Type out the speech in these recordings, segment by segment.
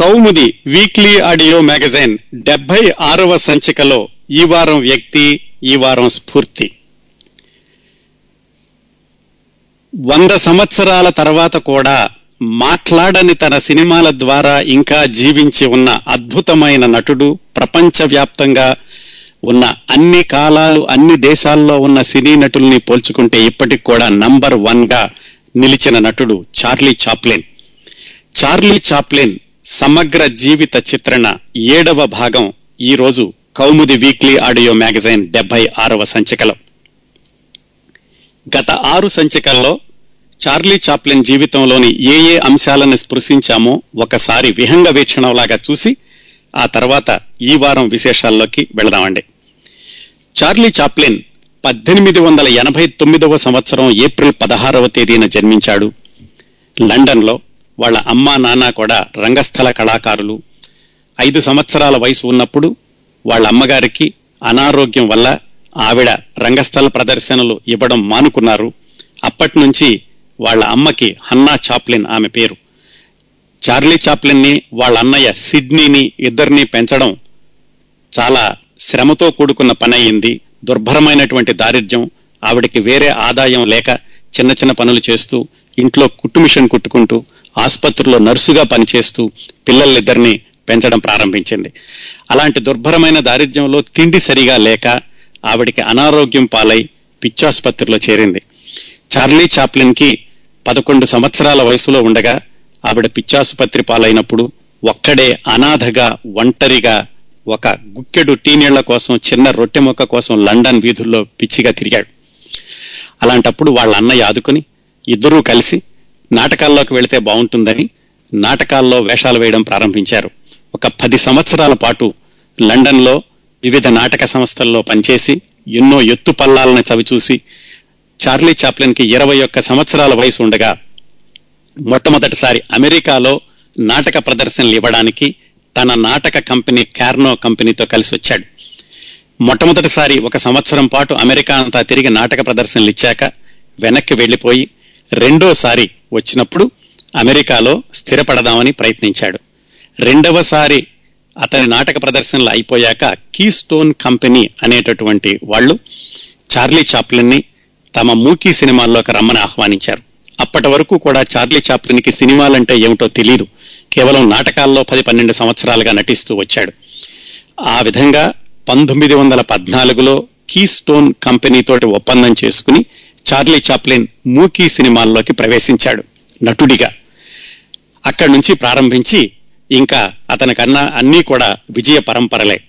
కౌముది weekly audio magazine డెబ్బై ఆరవ సంచికలో ఈ వారం వ్యక్తి ఈ వారం స్ఫూర్తి. వంద సంవత్సరాల తర్వాత కూడా మాట్లాడని తన సినిమాల ద్వారా ఇంకా జీవించి ఉన్న అద్భుతమైన నటుడు ప్రపంచవ్యాప్తంగా ఉన్న అన్ని కాలాలు అన్ని దేశాల్లో ఉన్న సినీ నటుల్ని పోల్చుకుంటే ఇప్పటికి కూడా నంబర్ వన్గా నిలిచిన నటుడు చార్లీ చాప్లిన్. చార్లీ చాప్లిన్ సమగ్ర జీవిత చిత్రణ ఏడవ భాగం ఈ రోజు కౌముది వీక్లీ ఆడియో మ్యాగజైన్ డెబ్బై ఆరవ సంచికలో. గత ఆరు సంచికల్లో చార్లీ చాప్లిన్ జీవితంలోని ఏ ఏ అంశాలను స్పృశించామో ఒకసారి విహంగ వీక్షణంలాగా చూసి ఆ తర్వాత ఈ వారం విశేషాల్లోకి వెళదామండి. చార్లీ చాప్లిన్ పద్దెనిమిది వందల ఎనభై తొమ్మిదవ సంవత్సరం ఏప్రిల్ పదహారవ తేదీన జన్మించాడు. లండన్లో వాళ్ళ అమ్మా నాన్న కూడా రంగస్థల కళాకారులు. ఐదు సంవత్సరాల వయసు ఉన్నప్పుడు వాళ్ళ అమ్మగారికి అనారోగ్యం వల్ల ఆవిడ రంగస్థల ప్రదర్శనలు ఇవ్వడం మానుకున్నారు. అప్పటి నుంచి వాళ్ళ అమ్మకి హన్నా చాప్లిన్ ఆమె పేరు. చార్లీ చాప్లిన్ని వాళ్ళ అన్నయ్య సిడ్నీని ఇద్దరిని పెంచడం చాలా శ్రమతో కూడుకున్న పని అయింది. దుర్భరమైనటువంటి దారిద్ర్యం ఆవిడకి వేరే ఆదాయం లేక చిన్న చిన్న పనులు చేస్తూ ఇంట్లో కుట్టు మిషన్ కుట్టుకుంటూ ఆసుపత్రిలో నర్సుగా పనిచేస్తూ పిల్లలిద్దరిని పెంచడం ప్రారంభించింది. అలాంటి దుర్భరమైన దారిద్ర్యంలో తిండి సరిగా లేక ఆవిడికి అనారోగ్యం పాలై పిచ్చాసుపత్రిలో చేరింది. చార్లీ చాప్లిన్కి పదకొండు సంవత్సరాల వయసులో ఉండగా ఆవిడ పిచ్చాసుపత్రి పాలైనప్పుడు ఒక్కడే అనాథగా ఒంటరిగా ఒక గుక్కెడు టీనీళ్ళ కోసం చిన్న రొట్టె మొక్క కోసం లండన్ వీధుల్లో పిచ్చిగా తిరిగాడు. అలాంటప్పుడు వాళ్ళ అన్నయ్య ఆదుకుని ఇద్దరూ కలిసి నాటకాల్లోకి వెళితే బాగుంటుందని నాటకాల్లో వేషాలు వేయడం ప్రారంభించారు. ఒక పది సంవత్సరాల పాటు లండన్లో వివిధ నాటక సంస్థల్లో పనిచేసి ఎన్నో ఎత్తు పల్లాలను చవిచూసి చార్లీ చాప్లిన్కి ఇరవై ఒక్క సంవత్సరాల వయసు ఉండగా మొట్టమొదటిసారి అమెరికాలో నాటక ప్రదర్శనలు ఇవ్వడానికి తన నాటక కంపెనీ కార్నో కంపెనీతో కలిసి వచ్చాడు. మొట్టమొదటిసారి ఒక సంవత్సరం పాటు అమెరికా అంతా తిరిగి నాటక ప్రదర్శనలు ఇచ్చాక వెనక్కి వెళ్ళిపోయి రెండోసారి వచ్చినప్పుడు అమెరికాలో స్థిరపడదామని ప్రయత్నించాడు. రెండవసారి అతని నాటక ప్రదర్శనలు అయిపోయాక కీ స్టోన్ కంపెనీ అనేటటువంటి వాళ్ళు చార్లీ చాప్లిన్ని తమ మూకీ సినిమాల్లోకి రమ్మని ఆహ్వానించారు. అప్పటి వరకు కూడా చార్లీ చాప్లిన్కి సినిమాలంటే ఏమిటో తెలియదు కేవలం నాటకాల్లో పది పన్నెండు సంవత్సరాలుగా నటిస్తూ వచ్చాడు. ఆ విధంగా పంతొమ్మిది వందల పద్నాలుగులో కీ స్టోన్ కంపెనీతోటి ఒప్పందం చేసుకుని చార్లీ చాప్లిన్ మూకీ సినిమాల్లోకి ప్రవేశించాడు నటుడిగా. అక్కడి నుంచి ప్రారంభించి ఇంకా అతనికన్నా అన్నీ కూడా విజయ పరంపరలే.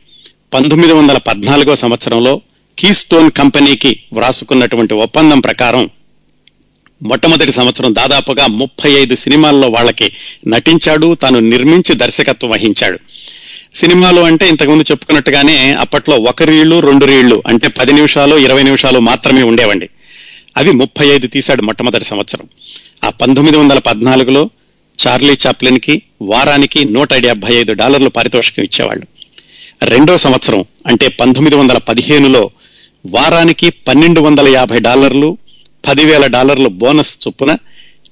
పంతొమ్మిది వందల పద్నాలుగో సంవత్సరంలో కీస్టోన్ కంపెనీకి వ్రాసుకున్నటువంటి ఒప్పందం ప్రకారం మొట్టమొదటి సంవత్సరం దాదాపుగా ముప్పై ఐదు సినిమాల్లో వాళ్ళకి నటించాడు తాను నిర్మించి దర్శకత్వం వహించాడు. సినిమాలు అంటే ఇంతకుముందు చెప్పుకున్నట్టుగానే అప్పట్లో ఒక రీళ్ళు రెండు రీళ్ళు అంటే పది నిమిషాలు ఇరవై నిమిషాలు మాత్రమే ఉండేవండి. అవి ముప్పై ఐదు తీశాడు మొట్టమొదటి సంవత్సరం. ఆ పంతొమ్మిది వందల పద్నాలుగులో చార్లీ చాప్లిన్కి వారానికి నూట డెబ్బై ఐదు డాలర్లు పారితోషికం ఇచ్చేవాళ్ళు. రెండో సంవత్సరం అంటే పంతొమ్మిది వందల పదిహేనులో వారానికి పన్నెండు వందల యాభై డాలర్లు పదివేల డాలర్లు బోనస్ చొప్పున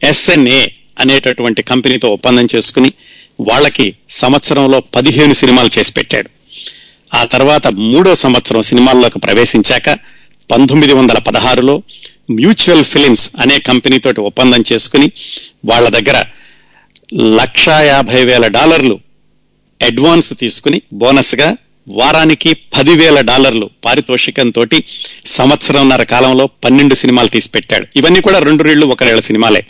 ఎస్ఎన్ఏ అనేటటువంటి కంపెనీతో ఒప్పందం చేసుకుని వాళ్ళకి సంవత్సరంలో పదిహేను సినిమాలు చేసి పెట్టాడు. ఆ తర్వాత మూడో సంవత్సరం సినిమాల్లోకి ప్రవేశించాక పంతొమ్మిది వందల పదహారులో మ్యూచువల్ ఫిలిమ్స్ అనే కంపెనీతోటి ఒప్పందం చేసుకుని వాళ్ళ దగ్గర లక్షా యాభై వేల డాలర్లు అడ్వాన్స్ తీసుకుని బోనస్గా వారానికి పదివేల డాలర్లు పారితోషికంతో సంవత్సరంన్నర కాలంలో పన్నెండు సినిమాలు తీసి పెట్టాడు. ఇవన్నీ కూడా రెండు రీళ్ళు ఒకరేళ్ళ సినిమాలే.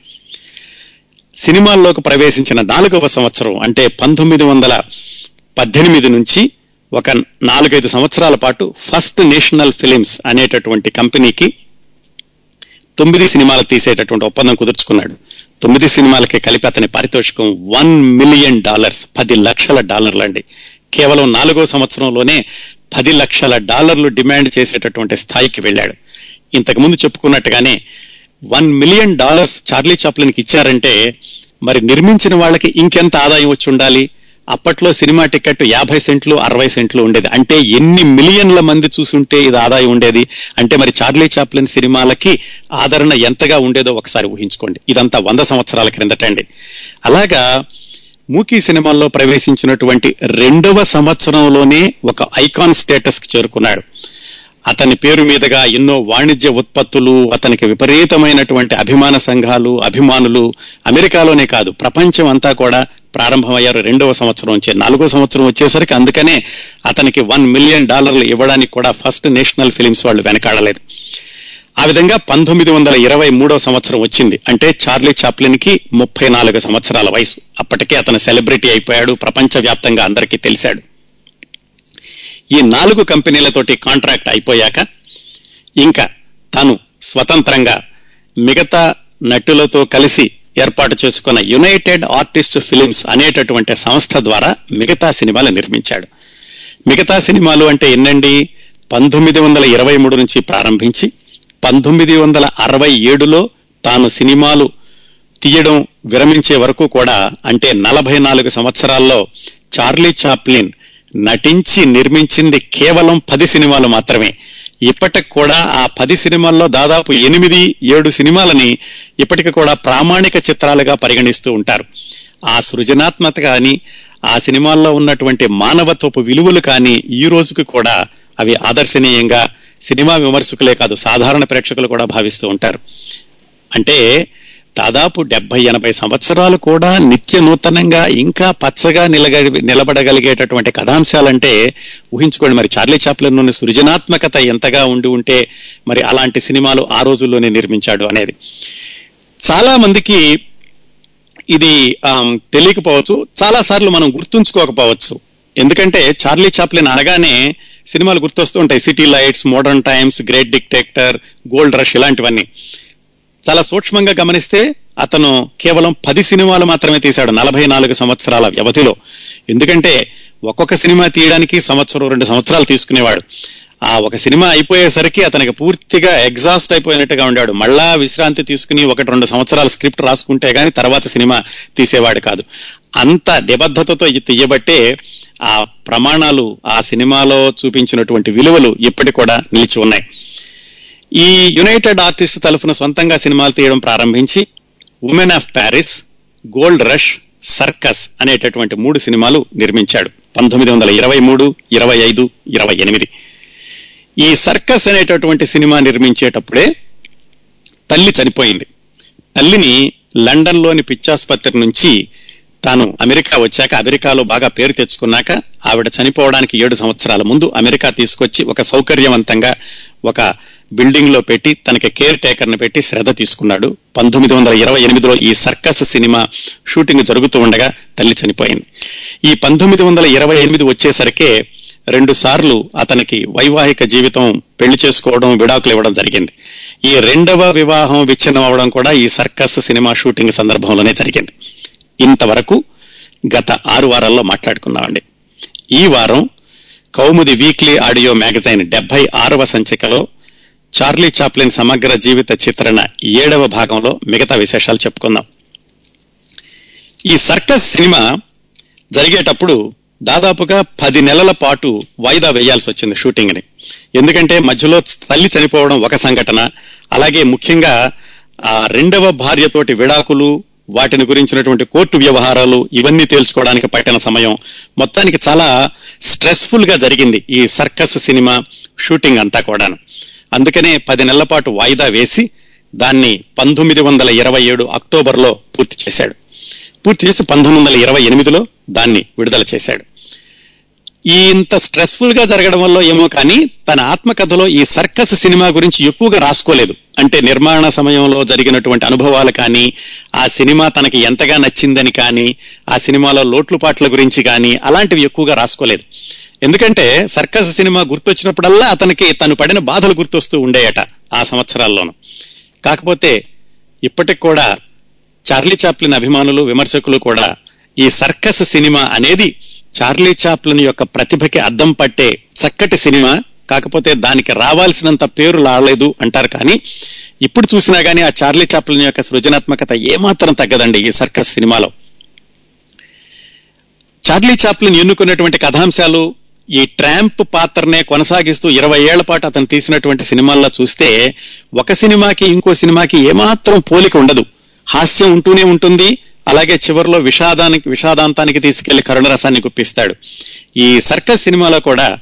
సినిమాల్లోకి ప్రవేశించిన నాలుగవ సంవత్సరం అంటే పంతొమ్మిది వందల పద్దెనిమిది నుంచి ఒక నాలుగైదు సంవత్సరాల పాటు ఫస్ట్ నేషనల్ ఫిలిమ్స్ అనేటటువంటి కంపెనీకి తొమ్మిది సినిమాలు తీసేటటువంటి ఒప్పందం కుదుర్చుకున్నాడు. తొమ్మిది సినిమాలకి కలిపి అతని పారితోషికం వన్ మిలియన్ డాలర్స్ పది లక్షల డాలర్లు అండి. కేవలం నాలుగో సంవత్సరంలోనే పది లక్షల డాలర్లు డిమాండ్ చేసేటటువంటి స్థాయికి వెళ్ళాడు. ఇంతకు ముందు చెప్పుకున్నట్టుగానే వన్ మిలియన్ డాలర్స్ చార్లీ చాప్లిన్కి ఇచ్చారంటే మరి నిర్మించిన వాళ్ళకి ఇంకెంత ఆదాయం వచ్చి ఉండాలి? అప్పట్లో సినిమా టికెట్ యాభై సెంట్లు అరవై సెంట్లు ఉండేది. అంటే ఎన్ని మిలియన్ల మంది చూసుంటే ఇది ఆదాయం ఉండేది. అంటే మరి చార్లీ చాప్లిన్ సినిమాలకి ఆదరణ ఎంతగా ఉండేదో ఒకసారి ఊహించుకోండి. ఇదంతా వంద సంవత్సరాల క్రిందటండి అలాగా మూకీ సినిమాల్లో ప్రవేశించినటువంటి రెండవ సంవత్సరంలోనే ఒక ఐకాన్ స్టేటస్కి చేరుకున్నాడు. అతని పేరు మీదుగా ఎన్నో వాణిజ్య ఉత్పత్తులు అతనికి విపరీతమైనటువంటి అభిమాన సంఘాలు అభిమానులు అమెరికాలోనే కాదు ప్రపంచం అంతా కూడా ప్రారంభమయ్యారు రెండవ సంవత్సరం వచ్చే నాలుగో సంవత్సరం వచ్చేసరికి అందుకనే అతనికి వన్ మిలియన్ డాలర్లు ఇవ్వడానికి కూడా ఫస్ట్ నేషనల్ ఫిలిమ్స్ వాళ్ళు వెనకాడలేదు. ఆ విధంగా పంతొమ్మిది వందల ఇరవై మూడో సంవత్సరం వచ్చింది. అంటే చార్లీ చాప్లిన్కి ముప్పై నాలుగు సంవత్సరాల వయసు. అప్పటికే అతను సెలబ్రిటీ అయిపోయాడు ప్రపంచవ్యాప్తంగా అందరికీ తెలిశాడు ఈ నాలుగు కంపెనీలతోటి కాంట్రాక్ట్ అయిపోయాక ఇంకా తాను స్వతంత్రంగా మిగతా నటులతో కలిసి ఏర్పాటు చేసుకున్న యునైటెడ్ ఆర్టిస్ట్ ఫిలిమ్స్ అనేటటువంటి సంస్థ ద్వారా మిగతా సినిమాలు నిర్మించాడు. మిగతా సినిమాలు అంటే ఎన్నండి? పంతొమ్మిది వందల ఇరవై మూడు నుంచి ప్రారంభించి పంతొమ్మిది వందల అరవై ఏడులో తాను సినిమాలు తీయడం విరమించే వరకు కూడా అంటే నలభై నాలుగు సంవత్సరాల్లో చార్లీ చాప్లిన్ నటించి నిర్మించింది కేవలం పది సినిమాలు మాత్రమే. ఇప్పటికి కూడా ఆ పది సినిమాల్లో దాదాపు ఎనిమిది ఏడు సినిమాలని ఇప్పటికి కూడా ప్రామాణిక చిత్రాలుగా పరిగణిస్తూ ఉంటారు. ఆ సృజనాత్మక కానీ ఆ సినిమాల్లో ఉన్నటువంటి మానవత్వపు విలువలు కానీ ఈ రోజుకి కూడా అవి ఆదర్శనీయంగా సినిమా విమర్శకులే కాదు సాధారణ ప్రేక్షకులు కూడా భావిస్తూ ఉంటారు. అంటే దాదాపు డెబ్బై ఎనభై సంవత్సరాలు కూడా నిత్య నూతనంగా ఇంకా పచ్చగా నిలగ నిలబడగలిగేటటువంటి కథాంశాలంటే ఊహించుకోండి మరి చార్లీ చాప్లన్ సృజనాత్మకత ఎంతగా ఉండి ఉంటే మరి అలాంటి సినిమాలు ఆ రోజుల్లోనే నిర్మించాడు అనేది. చాలా మందికి ఇది తెలియకపోవచ్చు. చాలా సార్లు మనం గుర్తుంచుకోకపోవచ్చు. ఎందుకంటే చార్లీ చాప్లిన్ అనగానే సినిమాలు గుర్తొస్తూ ఉంటాయి. City lights modern times great dictator gold rush ఇలాంటివన్నీ. చాలా సూక్ష్మంగా గమనిస్తే అతను కేవలం పది సినిమాలు మాత్రమే తీశాడు నలభై నాలుగు సంవత్సరాల వ్యవధిలో. ఎందుకంటే ఒక్కొక్క సినిమా తీయడానికి సంవత్సరం రెండు సంవత్సరాలు తీసుకునేవాడు. ఆ ఒక సినిమా అయిపోయేసరికి అతనికి పూర్తిగా ఎగ్జాస్ట్ అయిపోయినట్టుగా ఉండాడు. మళ్ళా విశ్రాంతి తీసుకుని ఒకటి రెండు సంవత్సరాలు స్క్రిప్ట్ రాసుకుంటే గాని తర్వాత సినిమా తీసేవాడు కాదు. అంత నిబద్ధతతో తీయబట్టే ఆ ప్రమాణాలు ఆ సినిమాలో చూపించినటువంటి విలువలు ఇప్పటికి కూడా నిలిచి ఉన్నాయి. ఈ యునైటెడ్ ఆర్టిస్ట్ తరఫున సొంతంగా సినిమాలు తీయడం ప్రారంభించి woman of Paris gold rush circus అనేటటువంటి మూడు సినిమాలు నిర్మించాడు. పంతొమ్మిది వందల ఇరవై మూడు ఇరవై ఐదు ఇరవై ఎనిమిది. ఈ సర్కస్ అనేటటువంటి సినిమా నిర్మించేటప్పుడే తల్లి చనిపోయింది. తల్లిని లండన్లోని పిచ్చాసుపత్రి నుంచి తాను అమెరికా వచ్చాక అమెరికాలో బాగా పేరు తెచ్చుకున్నాక ఆవిడ చనిపోవడానికి ఏడు సంవత్సరాల ముందు అమెరికా తీసుకొచ్చి ఒక సౌకర్యవంతంగా ఒక బిల్డింగ్లో పెట్టి తనకి కేర్ టేకర్ని పెట్టి శ్రద్ధ తీసుకున్నాడు. పంతొమ్మిది వందల ఇరవై ఎనిమిదిలో ఈ సర్కస్ సినిమా షూటింగ్ జరుగుతూ ఉండగా తల్లి చనిపోయింది. ఈ పంతొమ్మిది వందల ఇరవై ఎనిమిది వచ్చేసరికే రెండు సార్లు అతనికి వైవాహిక జీవితం పెళ్ళి చేసుకోవడం విడాకులు ఇవ్వడం జరిగింది. ఈ రెండవ వివాహం విచ్ఛిన్నం అవడం కూడా ఈ సర్కస్ సినిమా షూటింగ్ సందర్భంలోనే జరిగింది. ఇంతవరకు గత ఆరు వారాల్లో మాట్లాడుకున్నామండి. ఈ వారం కౌముది వీక్లీ ఆడియో మ్యాగజైన్ డెబ్బై ఆరవ సంచికలో చార్లీ చాప్లిన్ సమగ్ర జీవిత చిత్రణ ఏడవ భాగంలో మిగతా విశేషాలు చెప్పుకుందాం. ఈ సర్కస్ సినిమా జరిగేటప్పుడు దాదాపుగా పది నెలల పాటు వాయిదా వేయాల్సి వచ్చింది షూటింగ్ని ఎందుకంటే మధ్యలో తల్లి చనిపోవడం ఒక సంఘటన అలాగే ముఖ్యంగా ఆ రెండవ భార్యతోటి విడాకులు వాటిని గురించినటువంటి కోర్టు వ్యవహారాలు ఇవన్నీ తేల్చుకోవడానికి పట్టిన సమయం మొత్తానికి చాలా స్ట్రెస్ఫుల్గా జరిగింది ఈ సర్కస్ సినిమా షూటింగ్ అంతా కూడాను. అందుకనే పది నెలల పాటు వాయిదా వేసి దాన్ని పంతొమ్మిది వందల ఇరవై ఏడు అక్టోబర్లో పూర్తి చేశాడు. పూర్తి చేసి పంతొమ్మిది వందల ఇరవై ఎనిమిదిలో దాన్ని విడుదల చేశాడు. ఈ ఇంత స్ట్రెస్ఫుల్గా జరగడం వల్ల ఏమో కానీ తన ఆత్మకథలో ఈ సర్కస్ సినిమా గురించి ఎక్కువగా రాసుకోలేదు. అంటే నిర్మాణ సమయంలో జరిగినటువంటి అనుభవాలు కానీ ఆ సినిమా తనకి ఎంతగా నచ్చిందని కానీ ఆ సినిమాలో లోట్లుపాట్ల గురించి కానీ అలాంటివి ఎక్కువగా రాసుకోలేదు. ఎందుకంటే సర్కస్ సినిమా గుర్తొచ్చినప్పుడల్లా అతనికి తను పడిన బాధలు గుర్తొస్తూ ఉండేయట ఆ సంవత్సరాల్లోనూ. కాకపోతే ఇప్పటికి కూడా చార్లీ చాప్లిన్ అభిమానులు విమర్శకులు కూడా ఈ సర్కస్ సినిమా అనేది చార్లీ చాప్లిన్ యొక్క ప్రతిభకి అద్దం పట్టే చక్కటి సినిమా. కాకపోతే దానికి రావాల్సినంత పేరు రాలేదు అంటారు కానీ ఇప్పుడు చూసినా కానీ ఆ చార్లీ చాప్లిన్ యొక్క సృజనాత్మకత ఏమాత్రం తగ్గదండి ఈ సర్కస్ సినిమాలో. చార్లీ చాప్లిన్ ఎన్నుకున్నటువంటి కథాంశాలు ఈ ట్రాంప్ పాత్రనే కొనసాగిస్తూ ఇరవై ఏళ్ళ పాటు అతను తీసినటువంటి సినిమాల్లో చూస్తే ఒక సినిమాకి ఇంకో సినిమాకి ఏమాత్రం పోలిక ఉండదు. హాస్యం ఉంటూనే ఉంటుంది అలాగే చివరిలో విషాదానికి విషాదాంతానికి తీసుకెళ్ళి కరుణరసాన్ని గుప్పిస్తాడు. ఈ సర్కస్ సినిమాలో కూడా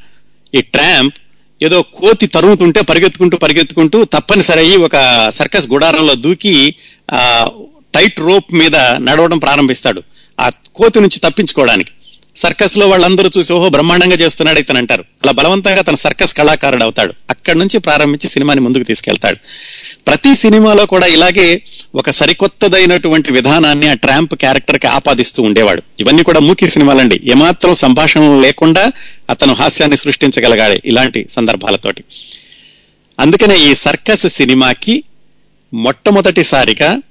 ఈ ట్రాంప్ ఏదో కోతి తరుముతుంటే పరిగెత్తుకుంటూ పరిగెత్తుకుంటూ తప్పనిసరి అయ్యి ఒక సర్కస్ గుడారంలో దూకి ఆ టైట్ రోప్ మీద నడవడం ప్రారంభిస్తాడు. ఆ కోతి నుంచి తప్పించుకోవడానికి. సర్కస్లో వాళ్ళందరూ చూసి ఓహో బ్రహ్మాండంగా చేస్తున్నాడు ఇతను అంటారు. అలా బలవంతంగా తన సర్కస్ కళాకారుడు అవుతాడు. అక్కడి నుంచి ప్రారంభించి సినిమాని ముందుకు తీసుకెళ్తాడు. ప్రతి సినిమాలో కూడా ఇలాగే ఒక సరికొత్తదైనటువంటి విధానాన్ని ఆ ట్రాంప్ క్యారెక్టర్కి ఆపాదిస్తూ ఉండేవాడు. ఇవన్నీ కూడా మూకీ సినిమాలండి. ఏమాత్రం సంభాషణలు లేకుండా అతను హాస్యాన్ని సృష్టించగలగాలి ఇలాంటి సందర్భాలతోటి. అందుకనే ఈ సర్కస్ సినిమాకి మొట్టమొదటిసారిగా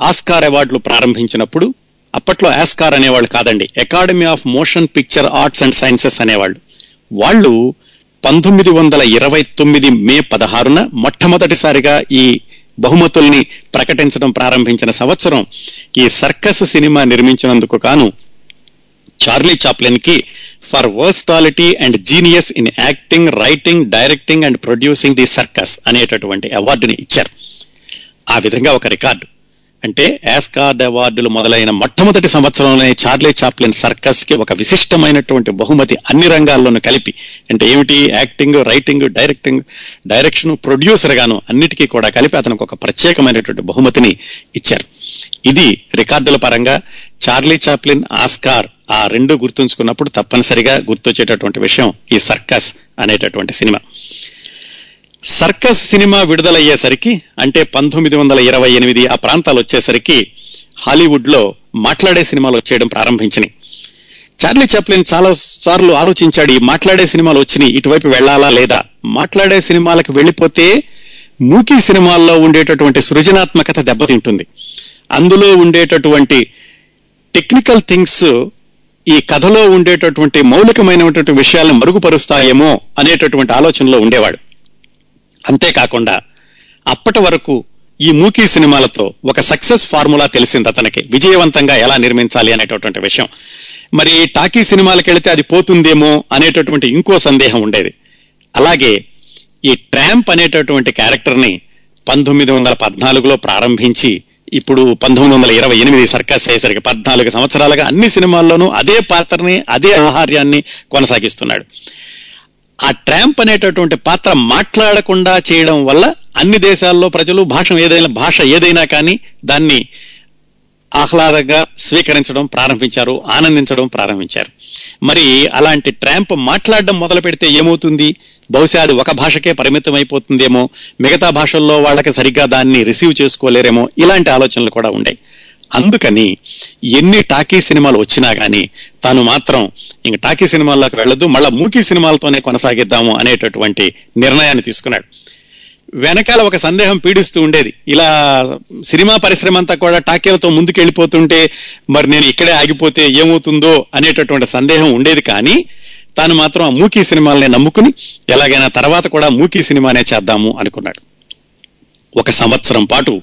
ఆస్కార్ అవార్డులు ప్రారంభించినప్పుడు అప్పట్లో ఆస్కార్ అనేవాళ్ళు కాదండి academy of motion picture arts and sciences అనేవాళ్ళు. వాళ్ళు పంతొమ్మిది వందల ఇరవై తొమ్మిది మే పదహారున మొట్టమొదటిసారిగా ఈ బహుమతుల్ని ప్రకటించడం ప్రారంభించిన సంవత్సరం ఈ సర్కస్ సినిమా నిర్మించినందుకు కాను Charlie చాప్లిన్కి for versatility and genius in acting writing directing and producing the circus అనేటటువంటి అవార్డుని ఇచ్చారు. ఆ విధంగా ఒక రికార్డు. అంటే యాస్కార్డ్ అవార్డులు మొదలైన మొట్టమొదటి సంవత్సరంలోనే చార్లీ చాప్లిన్ సర్కస్కి ఒక విశిష్టమైనటువంటి బహుమతి అన్ని రంగాల్లోనూ కలిపి అంటే ఏమిటి? Acting writing directing direction producer గాను అన్నిటికీ కూడా కలిపి అతనికి ఒక ప్రత్యేకమైనటువంటి బహుమతిని ఇచ్చారు. ఇది రికార్డుల పరంగా చార్లీ చాప్లిన్ ఆస్కార్ ఆ రెండు గుర్తుంచుకున్నప్పుడు తప్పనిసరిగా గుర్తొచ్చేటటువంటి విషయం ఈ సర్కస్ అనేటటువంటి సినిమా. సర్కస్ సినిమా విడుదలయ్యేసరికి అంటే పంతొమ్మిది వందల ఇరవై ఎనిమిది ఆ ప్రాంతాలు వచ్చేసరికి హాలీవుడ్లో మాట్లాడే సినిమాలు వచ్చేయడం ప్రారంభించినాయి. చార్లీ చాప్లిన్ చాలా సార్లు ఆలోచించాడు ఈ మాట్లాడే సినిమాలు వచ్చినాయి ఇటువైపు వెళ్ళాలా లేదా? మాట్లాడే సినిమాలకు వెళ్ళిపోతే మూకీ సినిమాల్లో ఉండేటటువంటి సృజనాత్మకత దెబ్బతింటుంది. అందులో ఉండేటటువంటి టెక్నికల్ థింగ్స్ ఈ కథలో ఉండేటటువంటి మౌలికమైనటువంటి విషయాలను మరుగుపరుస్తాయేమో అనేటటువంటి ఆలోచనలో ఉండేవాడు. అంతేకాకుండా అప్పటి వరకు ఈ మూకీ సినిమాలతో ఒక సక్సెస్ ఫార్ములా తెలిసింది అతనికి. విజయవంతంగా ఎలా నిర్మించాలి అనేటటువంటి విషయం. మరి టాకీ సినిమాలకు వెళితే అది పోతుందేమో అనేటటువంటి ఇంకో సందేహం ఉండేది. అలాగే ఈ ట్రాంప్ అనేటటువంటి క్యారెక్టర్ని పంతొమ్మిది వందల పద్నాలుగులో ప్రారంభించి ఇప్పుడు పంతొమ్మిది వందల ఇరవై ఎనిమిది సర్కస్ అయ్యేసరికి పద్నాలుగు సంవత్సరాలుగా అన్ని సినిమాల్లోనూ అదే పాత్రని అదే ఆహార్యాన్ని కొనసాగిస్తున్నాడు. ఆ ట్రాంప్ అనేటటువంటి పాత్ర మాట్లాడకుండా చేయడం వల్ల అన్ని దేశాల్లో ప్రజలు భాష ఏదైనా భాష ఏదైనా కానీ దాన్ని ఆహ్లాదంగా స్వీకరించడం ప్రారంభించారు ఆనందించడం ప్రారంభించారు. మరి అలాంటి ట్రాంప్ మాట్లాడడం మొదలు పెడితే ఏమవుతుంది? బహుశా అది ఒక భాషకే పరిమితం అయిపోతుందేమో మిగతా భాషల్లో వాళ్ళకి సరిగ్గా దాన్ని రిసీవ్ చేసుకోలేరేమో ఇలాంటి ఆలోచనలు కూడా ఉండే. అందుకని ఎన్ని టాకీ సినిమాలు వచ్చినా కానీ తాను మాత్రం ఇంక టాకీ సినిమాల్లోకి వెళ్ళదు మళ్ళా మూకీ సినిమాలతోనే కొనసాగిద్దాము అనేటటువంటి నిర్ణయాన్ని తీసుకున్నాడు. వెనకాల ఒక సందేహం పీడిస్తూ ఉండేది. ఇలా సినిమా పరిశ్రమ అంతా కూడా టాకీలతో ముందుకెళ్ళిపోతుంటే మరి నేను ఇక్కడే ఆగిపోతే ఏమవుతుందో అనేటటువంటి సందేహం ఉండేది కానీ తాను మాత్రం ఆ మూకీ సినిమాలనే నమ్ముకుని ఎలాగైనా తర్వాత కూడా మూకీ సినిమానే చేద్దాము అనుకున్నాడు. ఒక సంవత్సరం పాటు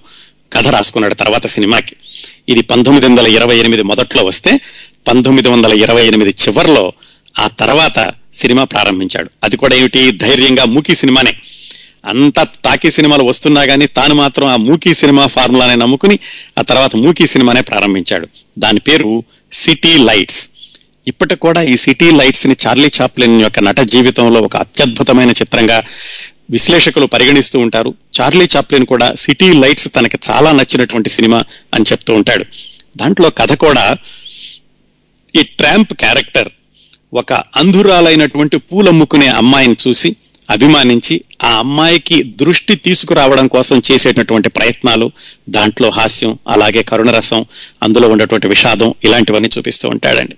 కథ రాసుకున్నాడు తర్వాత సినిమాకి. ఇది పంతొమ్మిది వందల ఇరవై ఎనిమిది మొదట్లో వస్తే పంతొమ్మిది వందల ఇరవై ఎనిమిది చివరిలో ఆ తర్వాత సినిమా ప్రారంభించాడు. అది కూడా ఏమిటి? ధైర్యంగా మూకీ సినిమానే. అంత టాకీ సినిమాలు వస్తున్నా కానీ తాను మాత్రం ఆ మూకీ సినిమా ఫార్ములానే నమ్ముకుని ఆ తర్వాత మూకీ సినిమానే ప్రారంభించాడు. దాని పేరు సిటీ లైట్స్. ఇప్పటికి కూడా ఈ సిటీ లైట్స్ని చార్లీ చాప్లిన్ యొక్క నట జీవితంలో ఒక అత్యద్భుతమైన చిత్రంగా విశ్లేషకులు పరిగణిస్తూ ఉంటారు. చార్లీ చాప్లిన్ కూడా సిటీ లైట్స్ తనకి చాలా నచ్చినటువంటి సినిమా అని చెప్తూ ఉంటాడు. దాంట్లో కథ కూడా ఈ ట్రాంప్ క్యారెక్టర్ ఒక అంధురాలైనటువంటి పూలమ్ముకునే అమ్మాయిని చూసి అభిమానించి ఆ అమ్మాయికి దృష్టి తీసుకురావడం కోసం చేసేటటువంటి ప్రయత్నాలు దాంట్లో హాస్యం అలాగే కరుణరసం అందులో ఉన్నటువంటి విషాదం ఇలాంటివన్నీ చూపిస్తూ ఉంటాడండి.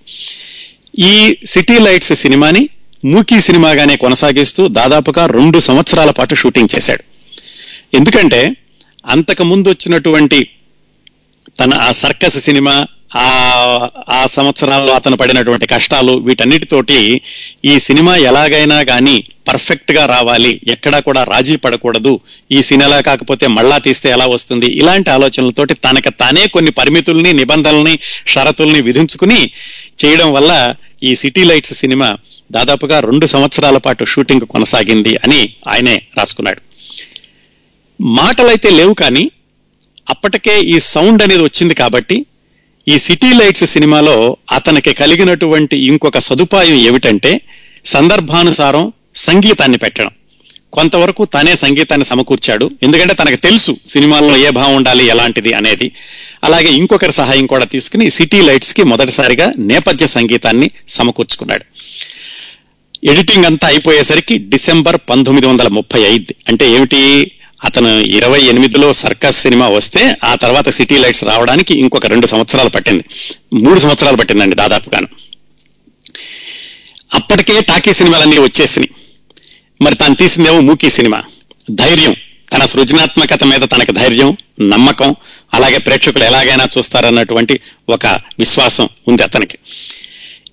ఈ సిటీ లైట్స్ సినిమాని మూకీ సినిమాగానే కొనసాగిస్తూ దాదాపుగా రెండు సంవత్సరాల పాటు షూటింగ్ చేశాడు. ఎందుకంటే అంతకు ముందు వచ్చినటువంటి తన ఆ సర్కస్ సినిమా ఆ ఆ సంవత్సరాల్లో అతను పడినటువంటి కష్టాలు వీటన్నిటితోటి ఈ సినిమా ఎలాగైనా కానీ పర్ఫెక్ట్గా రావాలి. ఎక్కడా కూడా రాజీ పడకూడదు. ఈ సినిమా కాకపోతే మళ్ళా తీస్తే ఎలా వస్తుంది? ఇలాంటి ఆలోచనలతోటి తనకు తానే కొన్ని పరిమితుల్ని నిబంధనల్ని షరతుల్ని విధించుకుని చేయడం వల్ల ఈ సిటీ లైట్స్ సినిమా దాదాపుగా రెండు సంవత్సరాల పాటు షూటింగ్ కొనసాగింది అని ఆయనే రాసుకున్నాడు. మాటలైతే లేవు కానీ అప్పటికే ఈ సౌండ్ అనేది వచ్చింది కాబట్టి ఈ సిటీ లైట్స్ సినిమాలో అతనికి కలిగినటువంటి ఇంకొక సదుపాయం ఏమిటంటే సందర్భానుసారం సంగీతాన్ని పెట్టడం. కొంతవరకు తనే సంగీతాన్ని సమకూర్చాడు. ఎందుకంటే తనకు తెలుసు సినిమాల్లో ఏ భావం ఉండాలి ఎలాంటిది అనేది. అలాగే ఇంకొకరి సహాయం కూడా తీసుకుని సిటీ లైట్స్కి మొదటిసారిగా నేపథ్య సంగీతాన్ని సమకూర్చుకున్నాడు. ఎడిటింగ్ అంతా అయిపోయేసరికి డిసెంబర్ పంతొమ్మిది వందల ముప్పై ఐదు. అంటే ఏమిటి? అతను ఇరవై ఎనిమిదిలో సర్కస్ సినిమా వస్తే ఆ తర్వాత సిటీ లైట్స్ రావడానికి ఇంకొక రెండు సంవత్సరాలు పట్టింది. మూడు సంవత్సరాలు పట్టిందండి దాదాపుగాను. అప్పటికే టాకీ సినిమాలన్నీ వచ్చేసినాయి. మరి తాను తీసిందేమో మూకీ సినిమా. ధైర్యం. తన సృజనాత్మకత మీద తనకు ధైర్యం నమ్మకం అలాగే ప్రేక్షకులు ఎలాగైనా చూస్తారన్నటువంటి ఒక విశ్వాసం ఉంది అతనికి.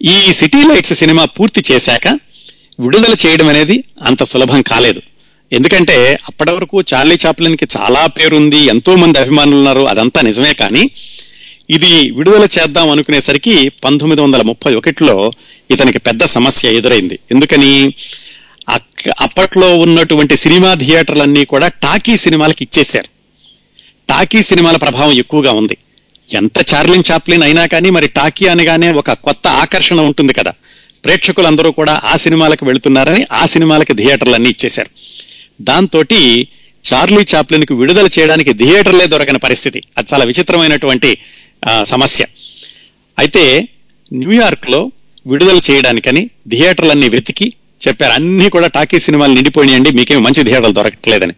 ఈ సిటీ లైట్స్ సినిమా పూర్తి చేశాక విడుదల చేయడం అనేది అంత సులభం కాలేదు. ఎందుకంటే అప్పటి వరకు చార్లీ చాప్లిన్కి చాలా పేరుంది ఎంతో మంది అభిమానులు ఉన్నారు అదంతా నిజమే కానీ ఇది విడుదల చేద్దాం అనుకునేసరికి పంతొమ్మిది వందల ముప్పై ఒకటిలో ఇతనికి పెద్ద సమస్య ఎదురైంది. ఎందుకని? అప్పట్లో ఉన్నటువంటి సినిమా థియేటర్లన్నీ కూడా టాకీ సినిమాలకు ఇచ్చేశారు. టాకీ సినిమాల ప్రభావం ఎక్కువగా ఉంది. ఎంత చార్లిన్ చాప్లిన్ అయినా కానీ మరి టాకీ అనగానే ఒక కొత్త ఆకర్షణ ఉంటుంది కదా. ప్రేక్షకులందరూ కూడా ఆ సినిమాలకు వెళుతున్నారని ఆ సినిమాలకి థియేటర్లన్నీ ఇచ్చేశారు. దాంతో చార్లీ చాప్లిన్కు విడుదల చేయడానికి థియేటర్లే దొరకని పరిస్థితి. అది చాలా విచిత్రమైనటువంటి ఆ, సమస్య. అయితే న్యూయార్క్లో విడుదల చేయడానికని థియేటర్లన్నీ వెతికి చెప్పారు. అన్ని కూడా టాకీ సినిమాలు నిండిపోయినాయండి మీకేమి మంచి థియేటర్లు దొరకట్లేదని.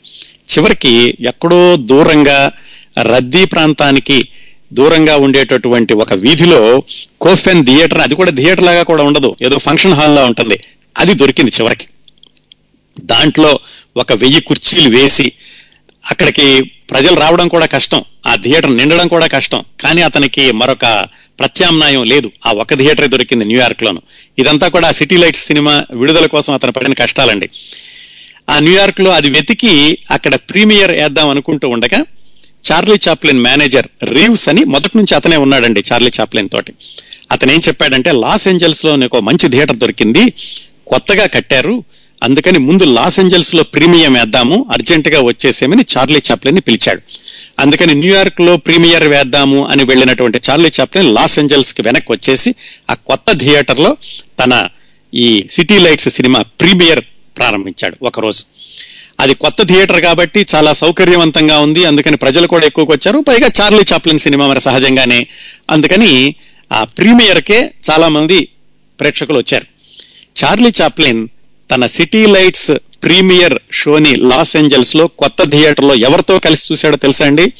చివరికి ఎక్కడో దూరంగా రద్దీ ప్రాంతానికి దూరంగా ఉండేటటువంటి ఒక వీధిలో కోఫెన్ థియేటర్ అది కూడా థియేటర్ లాగా కూడా ఉండదు. ఏదో ఫంక్షన్ హాల్ లా ఉంటుంది. అది దొరికింది చివరికి. దాంట్లో ఒక వెయ్యి కుర్చీలు వేసి అక్కడికి ప్రజలు రావడం కూడా కష్టం. ఆ థియేటర్ నిండడం కూడా కష్టం. కానీ అతనికి మరొక ప్రత్యామ్నాయం లేదు. ఆ ఒక థియేటరే దొరికింది న్యూయార్క్ లోను ఇదంతా కూడా సిటీ లైట్స్ సినిమా విడుదల కోసం అతను పడిన కష్టాలండి. ఆ న్యూయార్క్లో అది వెతికి అక్కడ ప్రీమియర్ వేద్దాం అనుకుంటూ ఉండగా చార్లీ చాప్లిన్ మేనేజర్ రీవ్స్ అని మొదటి నుంచి అతనే ఉన్నాడండి చార్లీ చాప్లిన్ తోటి. అతను ఏం చెప్పాడంటే లాస్ ఏంజల్స్లో ఒక మంచి థియేటర్ దొరికింది కొత్తగా కట్టారు అందుకని ముందు లాస్ ఏంజల్స్లో ప్రీమియం వేద్దాము అర్జెంట్గా వచ్చేసేమని చార్లీ చాప్లిన్ని పిలిచాడు. అందుకని న్యూయార్క్లో ప్రీమియర్ వేద్దాము అని వెళ్ళినటువంటి చార్లీ చాప్లిన్ లాస్ ఏంజల్స్కి వెనక్కి వచ్చేసి ఆ కొత్త థియేటర్లో తన ఈ సిటీ లైట్స్ సినిమా ప్రీమియర్ ప్రారంభించాడు ఒక రోజు అది కొత్త థియేటర్ కాబట్టి చాలా సౌకర్యవంతంగా ఉంది. అందుకని ప్రజలు కూడా ఎక్కువగా వచ్చారు. పైగా చార్లీ చాప్లిన్ సినిమా మరి సహజంగానే. అందుకని ఆ ప్రీమియర్ కే చాలా మంది ప్రేక్షకులు వచ్చారు. చార్లీ చాప్లిన్ తన సిటీ లైట్స్ ప్రీమియర్ షోని లాస్ ఏంజల్స్లో కొత్త థియేటర్లో ఎవరితో కలిసి చూశాడో తెలుసా అండి?